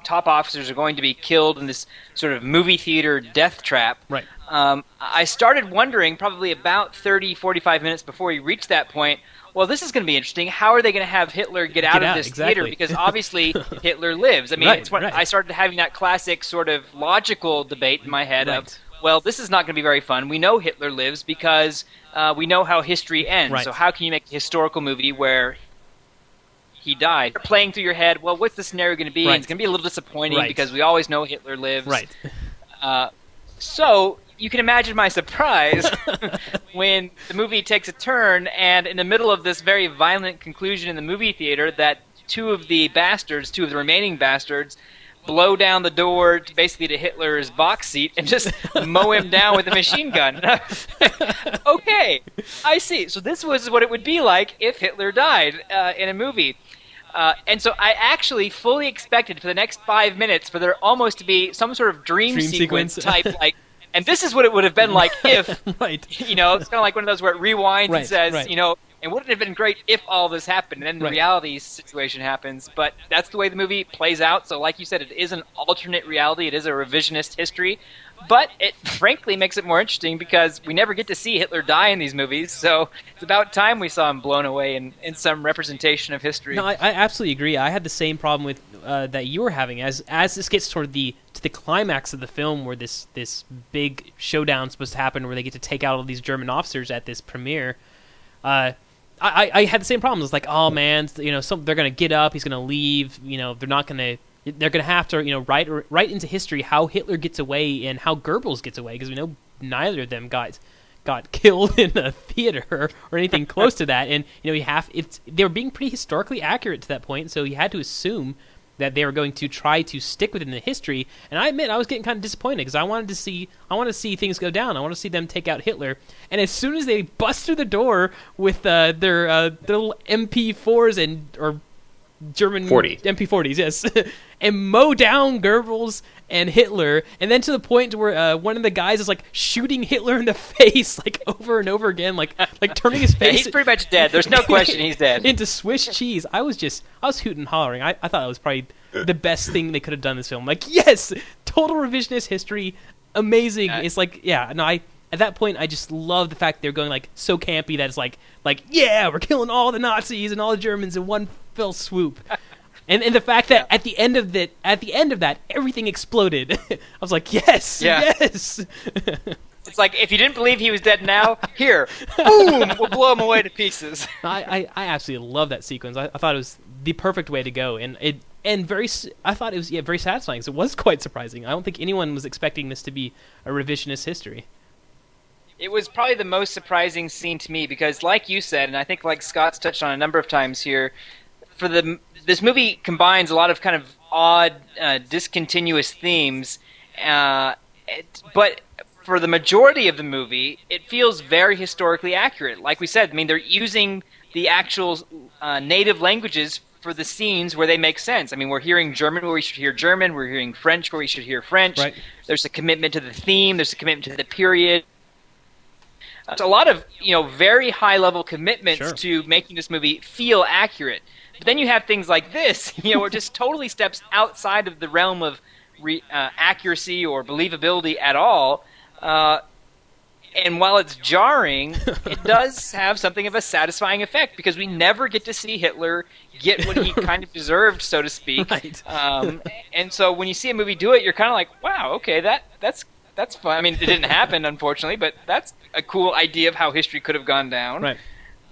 top officers are going to be killed in this sort of movie theater death trap. Right. Um, I started wondering probably about 30, 45 minutes before we reached that point. Well, this is going to be interesting. How are they going to have Hitler get out Get of out, this exactly. theater? Because obviously Hitler lives. I mean, Right, it's what right. I started having that classic sort of logical debate in my head of, Right. Well, this is not going to be very fun. We know Hitler lives because uh, we know how history ends. Right. So how can you make a historical movie where he died? Playing through your head, well, what's the scenario going to be? Right. It's going to be a little disappointing Right. because we always know Hitler lives. Right. Uh, so you can imagine my surprise when the movie takes a turn, and in the middle of this very violent conclusion in the movie theater, that two of the bastards, two of the remaining bastards, blow down the door to basically to Hitler's box seat and just mow him down with a machine gun. okay, I see. So this was what it would be like if Hitler died uh, in a movie. Uh, and so I actually fully expected for the next five minutes for there almost to be some sort of dream, Dream sequence, sequence. type like. And this is what it would have been like if right. you know, it's kind of like one of those where it rewinds Right, and says, right. you know, and wouldn't it have been great if all this happened? And then the Right. reality situation happens. But that's the way the movie plays out. So, like you said, it is an alternate reality. It is a revisionist history. But it frankly makes it more interesting because we never get to see Hitler die in these movies. So it's about time we saw him blown away in, in some representation of history. No, I, I absolutely agree. I had the same problem with uh, that you were having as as this gets toward the to the climax of the film, where this this big showdown supposed to happen, where they get to take out all these German officers at this premiere. Uh, I, I had the same problems. It's like, oh man, you know, some they're gonna get up, he's gonna leave. You know, they're not gonna. They're gonna have to, you know, write write into history how Hitler gets away and how Goebbels gets away because we know neither of them got got killed in a theater or anything close to that. And you know, you have it's they were being pretty historically accurate to that point, so you had to assume that they were going to try to stick within the history. And I admit I was getting kind of disappointed because I wanted to see I want to see things go down. I want to see them take out Hitler. And as soon as they bust through the door with uh, their uh, their little MP4s and or German 40. MP40s, yes, and mow down Goebbels and Hitler, and then to the point where uh, one of the guys is like shooting Hitler in the face like over and over again, like like turning his Yeah, face. he's pretty much dead. There's no question he's dead. into Swiss cheese. I was just I was hooting and hollering. I, I thought it was probably the best thing they could have done in this film. Like yes, total revisionist history, amazing. Uh, it's like yeah, no, I at that point I just love the fact they're going like so campy that it's like like yeah, we're killing all the Nazis and all the Germans in one fell swoop. And, and the fact that at the end of that at the end of that everything exploded, I was like, yes, Yeah. yes. It's like if you didn't believe he was dead now, here, boom, we'll blow him away to pieces. I, I, I absolutely love that sequence. I, I thought it was the perfect way to go, and it and very. I thought it was yeah very satisfying because it was quite surprising. I don't think anyone was expecting this to be a revisionist history. It was probably the most surprising scene to me because, like you said, and I think like Scott's touched on a number of times here, for the this movie combines a lot of kind of odd, uh, discontinuous themes, uh, it, but for the majority of the movie, it feels very historically accurate. Like we said, I mean, they're using the actual uh, native languages for the scenes where they make sense. I mean, we're hearing German where we should hear German, we're hearing French where we should hear French. Right. There's a commitment to the theme, there's a commitment to the period. It's a lot of you know very high level commitments Sure. to making this movie feel accurate. But then you have things like this, you know, where it just totally steps outside of the realm of re, uh, accuracy or believability at all. Uh, and while it's jarring, it does have something of a satisfying effect because we never get to see Hitler get what he kind of deserved, so to speak. Right. Um, and so when you see a movie do it, you're kind of like, wow, okay, that that's that's fun. I mean, it didn't happen, unfortunately, but that's a cool idea of how history could have gone down. Right.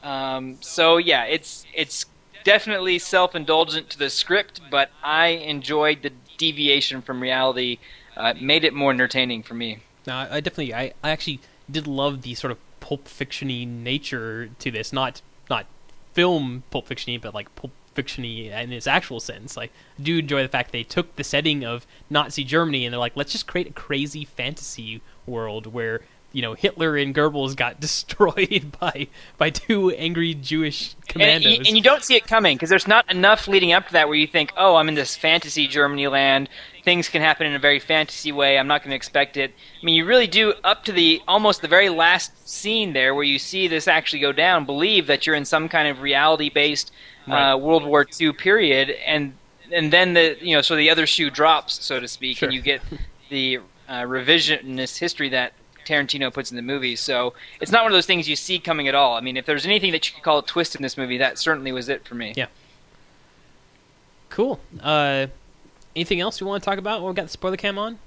Um, so yeah, it's it's definitely self-indulgent to the script, but I enjoyed the deviation from reality. Uh, made it more entertaining for me. No, I, I definitely, I, I actually did love the sort of pulp fictiony nature to this. Not not film pulp fictiony, but like pulp fictiony in its actual sense. Like, I do enjoy the fact they took the setting of Nazi Germany and they're like, let's just create a crazy fantasy world where you know Hitler and Goebbels got destroyed by by two angry Jewish And, commandos. y- and you don't see it coming because there's not enough leading up to that where you think, oh, I'm in this fantasy Germany land. Things can happen in a very fantasy way. I'm not going to expect it. I mean, you really do up to the almost the very last scene there where you see this actually go down. Believe that you're in some kind of reality-based Right. uh, World War II period, and and then the you know so the other shoe drops, so to speak, Sure. and you get the uh, revisionist history that Tarantino puts in the movie. So it's not one of those things you see coming at all. I mean, if there's anything that you could call a twist in this movie, that certainly was it for me. Yeah. Cool. Uh, anything else you want to talk about? while we got the spoiler cam on.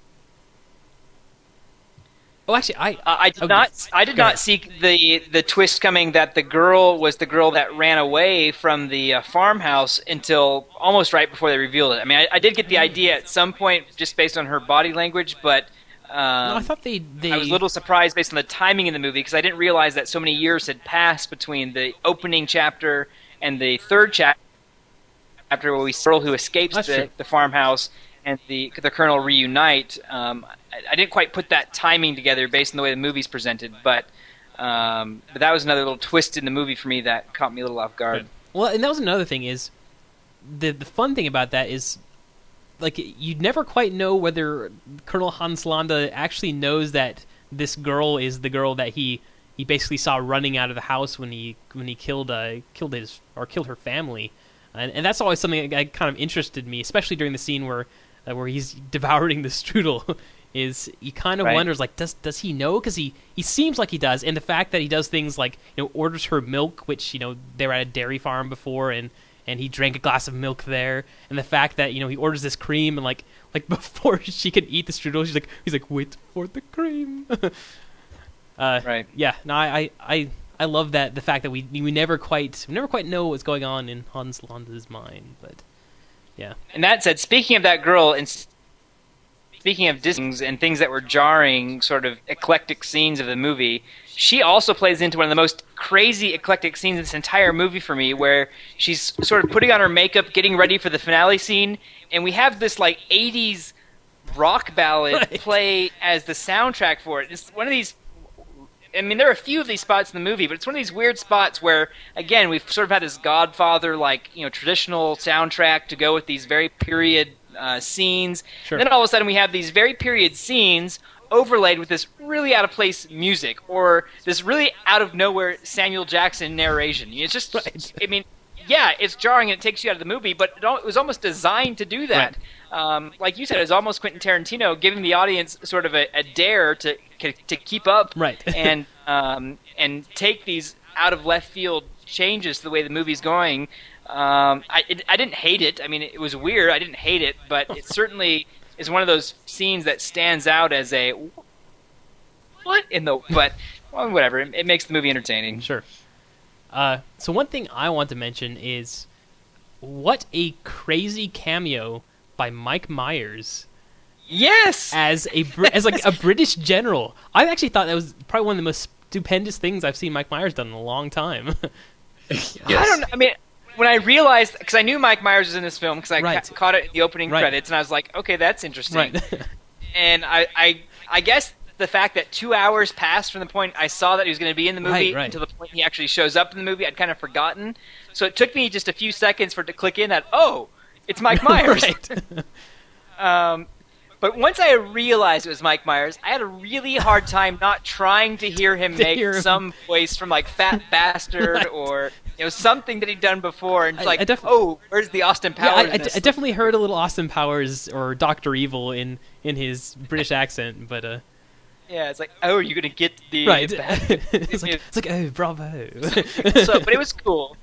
Oh, actually, I Uh, I did Oh, not. I did go not ahead. see the the twist coming that the girl was the girl that ran away from the uh, farmhouse until almost right before they revealed it. I mean, I, I did get the idea at some point just based on her body language, but um, no, I thought they they I was a little surprised based on the timing in the movie because I didn't realize that so many years had passed between the opening chapter and the third chapter where we see the girl who escapes the, the farmhouse and the the colonel reunite. Um, I, I didn't quite put that timing together based on the way the movie's presented, but um, but that was another little twist in the movie for me that caught me a little off guard. Well, and that was another thing is the the fun thing about that is like you'd never quite know whether Colonel Hans Landa actually knows that this girl is the girl that he he basically saw running out of the house when he when he killed uh killed his or killed her family. And, and that's always something that kind of interested me, especially during the scene where uh, where he's devouring the strudel. Is he kind of Right. wonders like does does he know? Because he he seems like he does, and the fact that he does things like you know orders her milk, which you know they were at a dairy farm before, and and he drank a glass of milk there, and the fact that you know he orders this cream and like like before she can eat the strudel, she's like he's like wait for the cream. uh, Right. Yeah. No, I, I I love that the fact that we we never quite we never quite know what's going on in Hans Landa's mind, but yeah. And that said, speaking of that girl, and speaking of Disney and things that were jarring, sort of eclectic scenes of the movie, she also plays into one of the most crazy eclectic scenes in this entire movie for me, where she's sort of putting on her makeup, getting ready for the finale scene, and we have this like '80s rock ballad Right. play as the soundtrack for it. It's one of these I mean, there are a few of these spots in the movie, but it's one of these weird spots where, again, we've sort of had this Godfather, like you know, traditional soundtrack to go with these very period uh, scenes. Sure. Then all of a sudden, we have these very period scenes overlaid with this really out of place music or this really out of nowhere Samuel Jackson narration. It's just, Right. I mean, yeah, it's jarring and it takes you out of the movie, but it, was almost designed to do that. Um, like you said, it's almost Quentin Tarantino giving the audience sort of a, a dare to to keep up Right. and um, and take these out of left field changes to the way the movie's going. Um, I it, I didn't hate it. I mean, it was weird. I didn't hate it, but it certainly is one of those scenes that stands out as a what in the but well, whatever. It, it makes the movie entertaining. Sure. Uh, so one thing I want to mention is what a crazy cameo by Mike Myers Yes. as a as like a British general. I actually thought that was probably one of the most stupendous things I've seen Mike Myers done in a long time. Yes. I don't. know. I mean, when I realized because I knew Mike Myers was in this film because I Right. ca- caught it in the opening Right. credits and I was like, okay, that's interesting. right. and I, I, I guess the fact that two hours passed from the point I saw that he was going to be in the movie Right, right. until the point he actually shows up in the movie, I'd kind of forgotten. So it took me just a few seconds for it to click in that oh, it's Mike Myers. um, but once I realized it was Mike Myers, I had a really hard time not trying to hear him To make hear him. some voice from like Fat Bastard Right. or you know something that he'd done before, and I- like, I def- oh, where's the Austin Powers? I, I, this? I definitely heard a little Austin Powers or Doctor Evil in in his British accent, but uh, Yeah, it's like, oh, are you gonna get the right. it's, like, it's like, oh, bravo. so, but it was cool.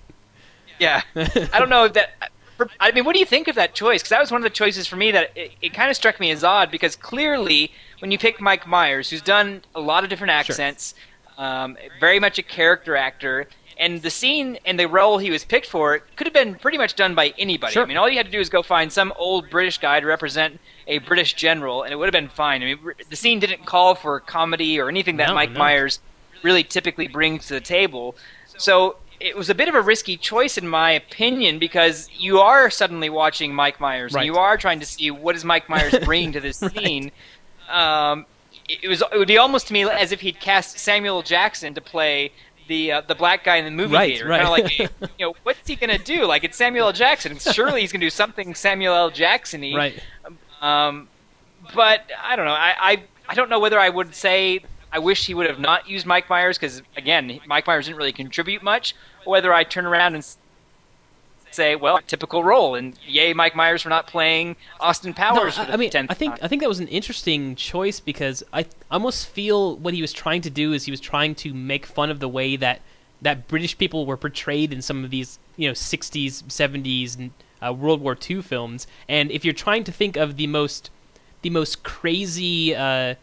Yeah, I don't know if that. I mean, what do you think of that choice? Because that was one of the choices for me that it, it kind of struck me as odd. Because clearly, when you pick Mike Myers, who's done a lot of different accents, um, very much a character actor, and the scene and the role he was picked for could have been pretty much done by anybody. Sure. I mean, all you had to do is go find some old British guy to represent a British general, and it would have been fine. I mean, the scene didn't call for comedy or anything that No, Mike no. Myers really typically brings to the table. So it was a bit of a risky choice, in my opinion, because you are suddenly watching Mike Myers, Right. and you are trying to see what is Mike Myers bringing to this scene. Um, it it was it would be almost to me as if he'd cast Samuel Jackson to play the uh, the black guy in the movie Right, theater. right. Kind of like, you know, what's he gonna do? Like it's Samuel L. Jackson. Surely he's gonna do something Samuel L. Jackson-y. right. Um, but I don't know. I, I I don't know whether I would say I wish he would have not used Mike Myers because again, Mike Myers didn't really contribute much. Or whether I turn around and say, well, typical role, and yay, Mike Myers for not playing Austin Powers. No, for I, I mean, 10th I think time. I think that was an interesting choice because I almost feel what he was trying to do is he was trying to make fun of the way that that British people were portrayed in some of these you know 60s, 70s, and uh, World War II films. And if you're trying to think of the most the most crazy. Uh,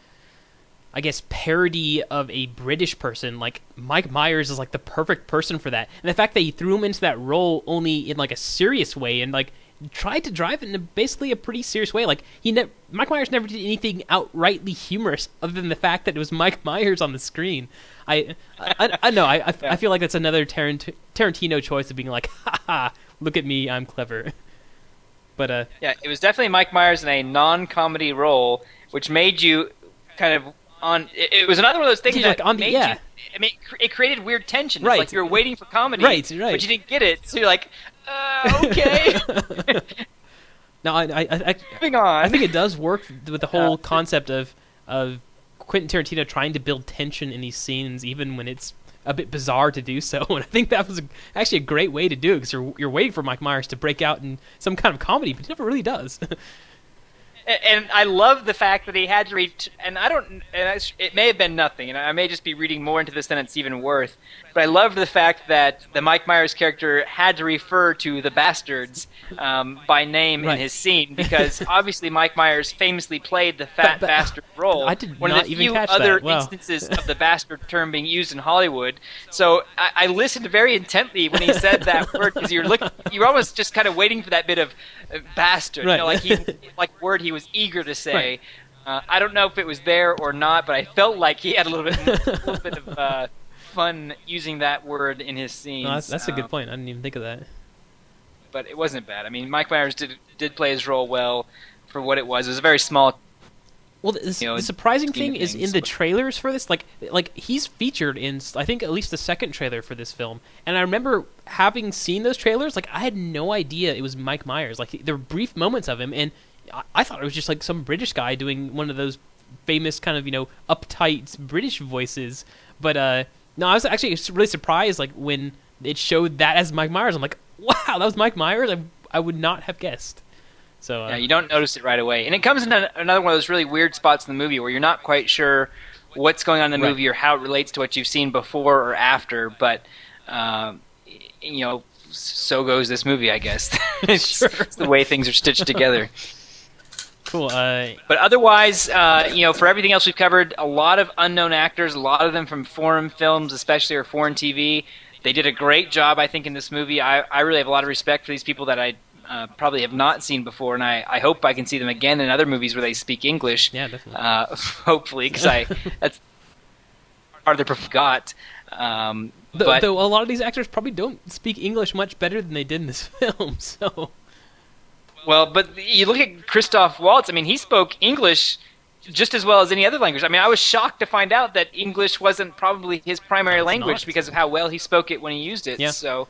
I guess parody of a British person like Mike Myers is like the perfect person for that. And the fact that he threw him into that role only in like a serious way and like tried to drive it in a, basically a pretty serious way. Like he ne- Mike Myers never did anything outrightly humorous other than the fact that it was Mike Myers on the screen. I I, I, know I I, I feel like that's another Tarant- Tarantino choice of being like, ha ha, look at me, I'm clever. But uh, Yeah, it was definitely Mike Myers in a non-comedy role, which made you kind of on. It, it was another one of those things that like on the- made yeah. you. I mean, it created weird tension. It's Right. like you're waiting for comedy, Right, right. but you didn't get it. So you're like, uh, okay, no, I I, I, moving on. I think it does work with the whole concept of of Quentin Tarantino trying to build tension in these scenes, even when it's a bit bizarre to do so. And I think that was a, actually a great way to do it because you're you're waiting for Mike Myers to break out in some kind of comedy, but he never really does. And I love the fact that he had to read. And I don't. And it's- it may have been nothing, and I may just be reading more into this than it's even worth. But I loved the fact that the Mike Myers character had to refer to the bastards um, by name Right. in his scene because obviously Mike Myers famously played the fat But- but- bastard role. I did one not of the even few catch other that. Wow. instances of the bastard term being used in Hollywood. So I, I listened very intently when he said that word because you're looking, you're almost just kind of waiting for that bit of uh, bastard, you know, like he, like word he was eager to say. Right. Uh, I don't know if it was there or not, but I felt like he had a little bit, a little bit of uh, fun using that word in his scenes. No, that's, that's a good Um, point. I didn't even think of that. but it wasn't bad. I mean, Mike Myers did did play his role well for what it was. It was a very small. Well, the, you know, the surprising thing of is in the trailers for this, like, like he's featured in, I think at least the second trailer for this film, and I remember having seen those trailers, like I had no idea it was Mike Myers. Like there were brief moments of him, and I, I thought it was just like some British guy doing one of those famous kind of you know uptight British voices. But uh, no, I was actually really surprised, like when it showed that as Mike Myers. I'm like, wow, that was Mike Myers. I I would not have guessed. So uh, Yeah, you don't notice it right away, and it comes in a, another one of those really weird spots in the movie where you're not quite sure what's going on in the Right. movie or how it relates to what you've seen before or after. But y- you know, so goes this movie, I guess. it's, it's the way things are stitched together. cool. Uh, But otherwise, uh, you know, for everything else we've covered, a lot of unknown actors, a lot of them from foreign films, especially or foreign TV. They did a great job, I think, in this movie. I, I really have a lot of respect for these people that I uh, probably have not seen before, and I, I hope I can see them again in other movies where they speak English. yeah, definitely. Uh, hopefully, because I that's part of the got. Um, but though a lot of these actors probably don't speak English much better than they did in this film, so Well, but you look at Christoph Waltz. I mean, he spoke English just as well as any other language. I mean, I was shocked to find out that English wasn't probably his primary language not. because of how well he spoke it when he used it. Yeah. So,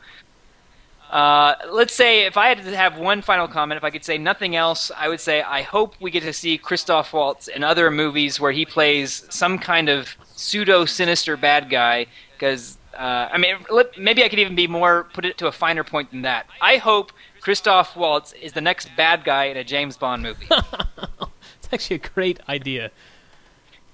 uh, let's say if I had to have one final comment, if I could say nothing else, I would say I hope we get to see Christoph Waltz in other movies where he plays some kind of pseudo sinister bad guy. Because uh, I mean, maybe I could even be more put it to a finer point than that. I hope Christoph Waltz is the next bad guy in a James Bond movie. it's actually a great idea.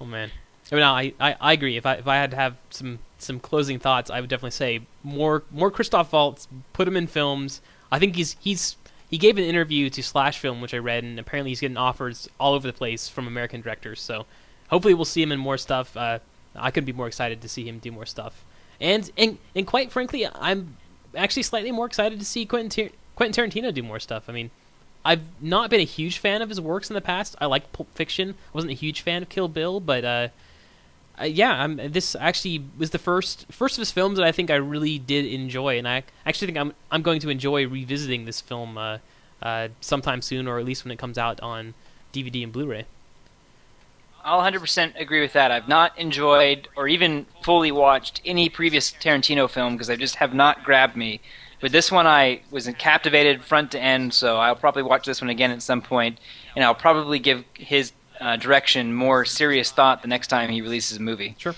Oh man, I mean, I, I, I agree. If I if I had to have some some closing thoughts, I would definitely say more more Christoph Waltz. Put him in films. I think he's he's he gave an interview to Slash Film, which I read, and apparently he's getting offers all over the place from American directors. So hopefully we'll see him in more stuff. Uh, I could be more excited to see him do more stuff. And and and quite frankly, I'm actually slightly more excited to see Quentin Tar- Quentin Tarantino do more stuff. I mean, I've not been a huge fan of his works in the past. I like Pulp Fiction. I wasn't a huge fan of Kill Bill, but uh, yeah, I'm, this actually was the first first of his films that I think I really did enjoy, and I actually think I'm I'm going to enjoy revisiting this film uh, uh, sometime soon, or at least when it comes out on DVD and Blu-ray. I'll 100% agree with that. I've not enjoyed or even fully watched any previous Tarantino film because they just have not grabbed me. But this one, I was captivated front to end, so I'll probably watch this one again at some point, and I'll probably give his uh, direction more serious thought the next time he releases a movie. Sure.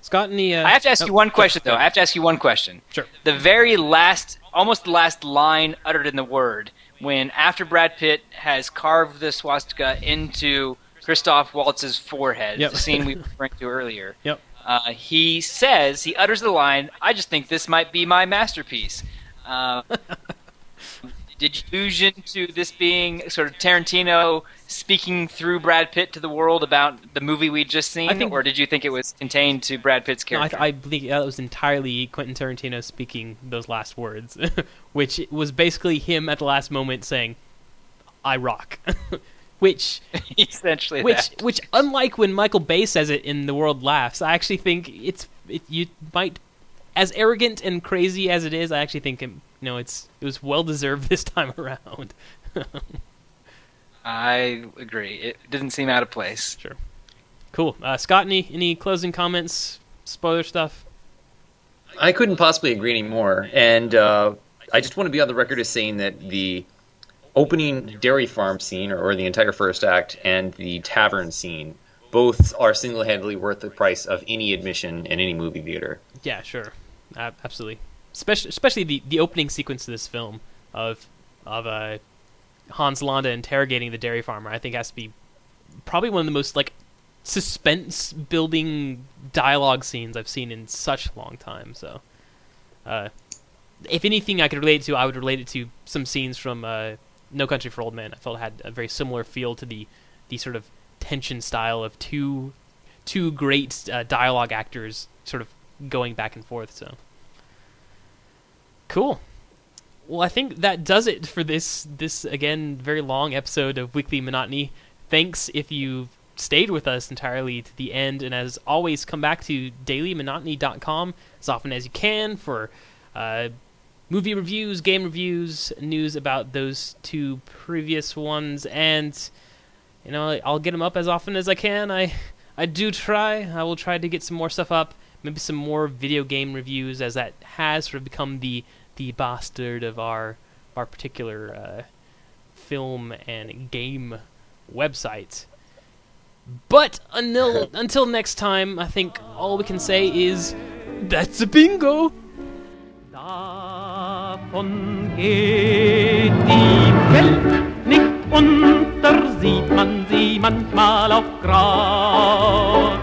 Scott, any? Uh, I have to ask oh, you one question, go- though. I have to ask you one question. Sure. The very last, almost the last line uttered in the word, when after Brad Pitt has carved the swastika into Christoph Waltz's forehead, Yep. the scene we were referring to earlier, Yep. uh, he says, he utters the line, I just think this might be my masterpiece. Uh, did you allusion to this being sort of Tarantino speaking through Brad Pitt to the world about the movie we'd just seen, I think- or did you think it was contained to Brad Pitt's character? No? I believe that was entirely Quentin Tarantino speaking those last words, which was basically him at the last moment saying, "I rock," which Essentially, which that. which unlike when Michael Bay says it in The World Laughs, I actually think it's it, you might as arrogant and crazy as it is. I actually think it, you know it's it was well deserved this time around. I agree. It didn't seem out of place. Sure. Cool, uh, Scott. Any any closing comments? Spoiler stuff. I couldn't possibly agree anymore. And uh, I just want to be on the record as saying that the opening dairy farm scene, or, or the entire first act, and the tavern scene, both are single handedly worth the price of any admission in any movie theater. Yeah, sure, uh, absolutely. Especially, especially the, the opening sequence of this film of of uh, Hans Landa interrogating the dairy farmer. I think has to be probably one of the most like suspense building dialogue scenes I've seen in such a long time. So, uh, if anything I could relate to, I would relate it to some scenes from uh, No Country for Old Men. I felt had a very similar feel to the the sort of tension style of two two great uh, dialogue actors sort of going back and forth. So cool. Well, I think that does it for this this again very long episode of Weekly Monotony. Thanks if you stayed with us entirely to the end, and as always, come back to dailymonotony.com as often as you can for uh, movie reviews, game reviews, news about those two previous ones, and you know I'll get them up as often as I can. I I do try. I will try to get some more stuff up. Maybe some more video game reviews, as that has sort of become the the bastard of our our particular uh, film and game website. But until until next time, I think all we can say is that's a bingo. Davon geht die Welt nicht unter, sieht man sie manchmal auch grau.